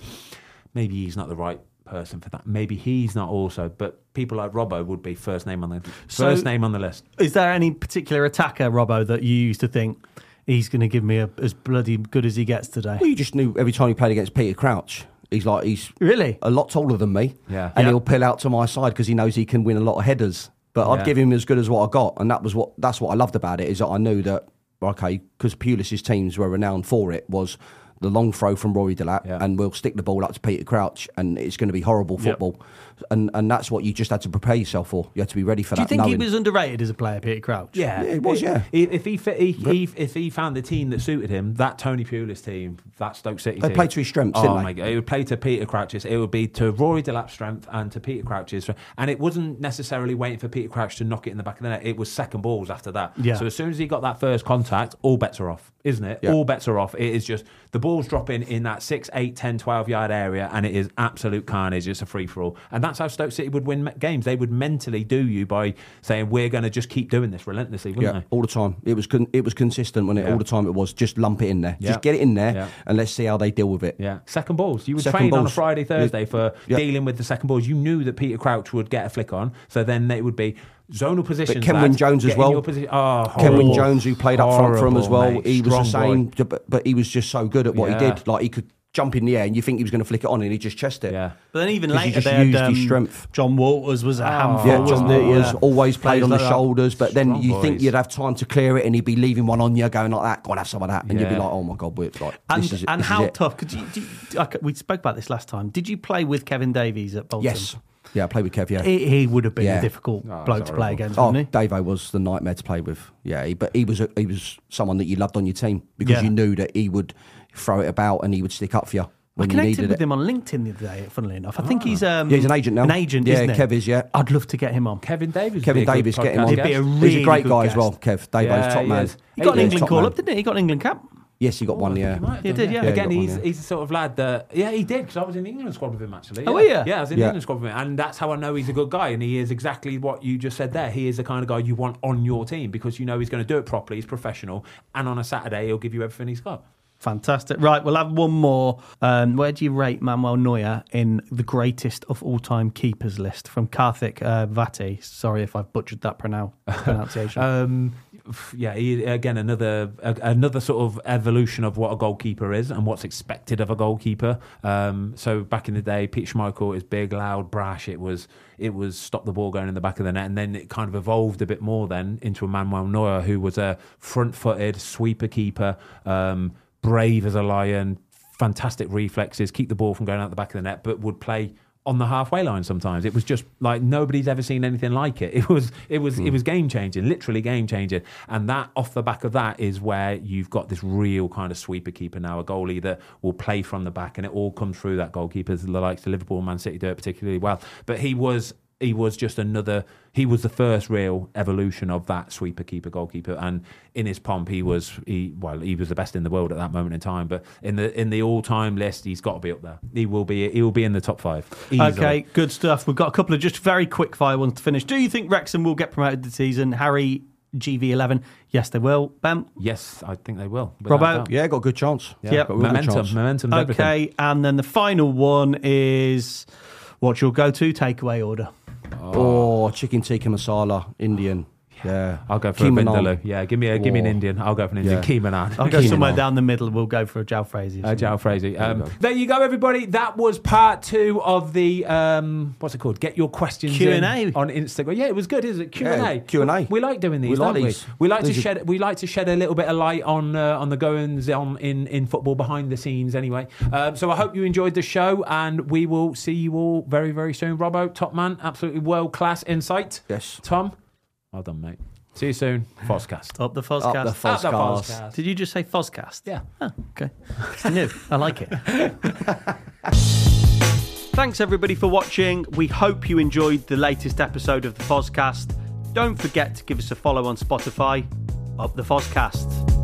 maybe he's not the right person for that. Maybe he's not also, but people like Robbo would be first name on the So- first name on the list. Is there any particular attacker, Robbo, that you used to think he's going to give me a, as bloody good as he gets today? Well, you just knew every time he played against Peter Crouch, he's like he's Really? a lot taller than me. Yeah. and Yeah. he'll pull out to my side because he knows he can win a lot of headers. But I'd give him as good as what I got, and that was what that's what I loved about it is that I knew that okay because Pulis's teams were renowned for it was the long throw from Rory Delap, Yeah. and we'll stick the ball up to Peter Crouch, and it's going to be horrible Yep. Football, and and that's what you just had to prepare yourself for. You had to be ready for that. Do you that. think he was underrated as a player, Peter Crouch? Yeah, Yeah, it was, yeah. If if he, fit, he, he if he found the team that suited him, that Tony Pulis team, that Stoke City team. They team, played to his strengths, Oh didn't they? my god, it would play to Peter Crouch's. It would be to Rory Delap's strength and to Peter Crouch's, and it wasn't necessarily waiting for Peter Crouch to knock it in the back of the net. It was second balls after that. Yeah. So as soon as he got that first contact, all bets are off, isn't it? Yeah. All bets are off. It is just the ball's dropping in that 6, 8, 10, 12 yard area, and it is absolute carnage. It's a free for all, and that's how Stoke City would win games. They would mentally do you by saying we're going to just keep doing this relentlessly, wouldn't Yeah, they? all the time. It was con- it was consistent when it Yeah. all the time. It was just lump it in there, just get it in there, and let's see how they deal with it. Yeah, second balls. You would Second train on a. Friday, Thursday for dealing with the second balls. You knew that Peter Crouch would get a flick on, so then it would be zonal positions. Kenwyne lads, Jones as well. your posi- oh, Kenwyne. Jones, who played up front for him as well, mate. he was the Strong boy. same, but, but he was just so good at what Yeah. he did. Like he could jump in the air, and you think he was going to flick it on, and he just chest it. Yeah. But then even 'Cause he later, just they had, used his um, strength. Jon Walters was a handful, Yeah, Jon he? Walters Yeah. always played Players on the like shoulders, but then Strong you think you'd have time to clear it, and he'd be leaving one on you, going like that. Go and have some of that, and you'd be like, "Oh my god, we're like, And, this is, and this how is it. tough? Could you, do you- okay, we spoke about this last time. Did you play with Kevin Davies at Bolton? Yes, yeah, I played with Kev. Yeah, He, he would have been Yeah. a difficult Oh, bloke to play against, Oh, wouldn't he? Davo was the nightmare to play with. Yeah, he, but he was a, he was someone that you loved on your team because Yeah. you knew that he would throw it about and he would stick up for you I when you connected needed with it. him on LinkedIn the other day. Funnily enough, I think he's um, Yeah, he's an agent now. An agent, Yeah, isn't? Kev is, yeah. I'd love to get him on. Kevin Davies. would Kevin be a good Davies, get him podcast on. He'd be a really he's a great good guy as well, Kev. Davo's Yeah, top he man. is. He got an England call man. up, didn't he? He got an England cap. Yes, he got one. Yeah. He He did, yeah. Yeah, he Again, one, he's, yeah. he's the sort of lad that, yeah, he did, because I was in the England squad with him, actually. Oh, yeah. Yeah, I was in the England squad with him. And that's how I know he's a good guy. And he is exactly what you just said there. He is the kind of guy you want on your team because you know he's going to do it properly, he's professional, and on a Saturday, he'll give you everything he's got. Fantastic. Right, we'll have one more. Um, where do you rate Manuel Neuer in the greatest of all time keepers list from Karthik uh, Vati? Sorry if I've butchered that pronoun- pronunciation. Um, f- yeah, he, again another a, another sort of evolution of what a goalkeeper is and what's expected of a goalkeeper. Um, so back in the day, Pete Schmeichel is big, loud, brash. It was it was stop the ball going in the back of the net, and then it kind of evolved a bit more then into a Manuel Neuer who was a front-footed sweeper keeper, um, brave as a lion, fantastic reflexes, keep the ball from going out the back of the net, but would play on the halfway line sometimes. It was just like nobody's ever seen anything like it. It was it was it hmm. was game changing, literally game changing. And that off the back of that is where you've got this real kind of sweeper keeper now, a goalie that will play from the back and it all comes through that goalkeeper. The likes of Liverpool and Man City do it particularly well. But he was he was just another he was the first real evolution of that sweeper keeper goalkeeper and in his pomp he was he well he was the best in the world at that moment in time but in the in the all-time list he's got to be up there he will be he will be in the top 5 easily. Okay, good stuff. We've got a couple of just very quick fire ones to finish. Do you think Wrexham will get promoted this season? Harry, GV11. Yes, they will. Ben? yes I think they will without Robbo? Yeah, got a good chance. Yep. got a good momentum chance. momentum everything Okay, and then the final one is what's your go to takeaway order? Oh, chicken tikka masala, Indian. Yeah, I'll go for Keema a. Vindaloo. Yeah, give me a give me an. Indian. I'll go for an Indian. Yeah. Keema. I'll go Keema somewhere down the middle. We'll go for a Jalfrezi. Uh, Jalfrezi. Um, there you go, everybody. That was part two of the um, what's it called? Get your questions Q&A. in on Instagram. Yeah, it was good, isn't it? Q and Yeah, A. Q&A. We like doing these. We like don't these. We? we like to are- shed. We like to shed a little bit of light on uh, on the goings on in in football behind the scenes. Anyway, um, so I hope you enjoyed the show, and we will see you all very very soon. Robbo, top man, absolutely world class insight. Yes. Tom, well done, mate. See you soon. Fozcast. Up the Up Fozcast. the Up the Fozcast. Foscast. Did you just say Fozcast? Yeah. Oh, okay. It's new. I like it. Thanks everybody for watching. We hope you enjoyed the latest episode of the Fozcast. Don't forget to give us a follow on Spotify. Up the Fozcast.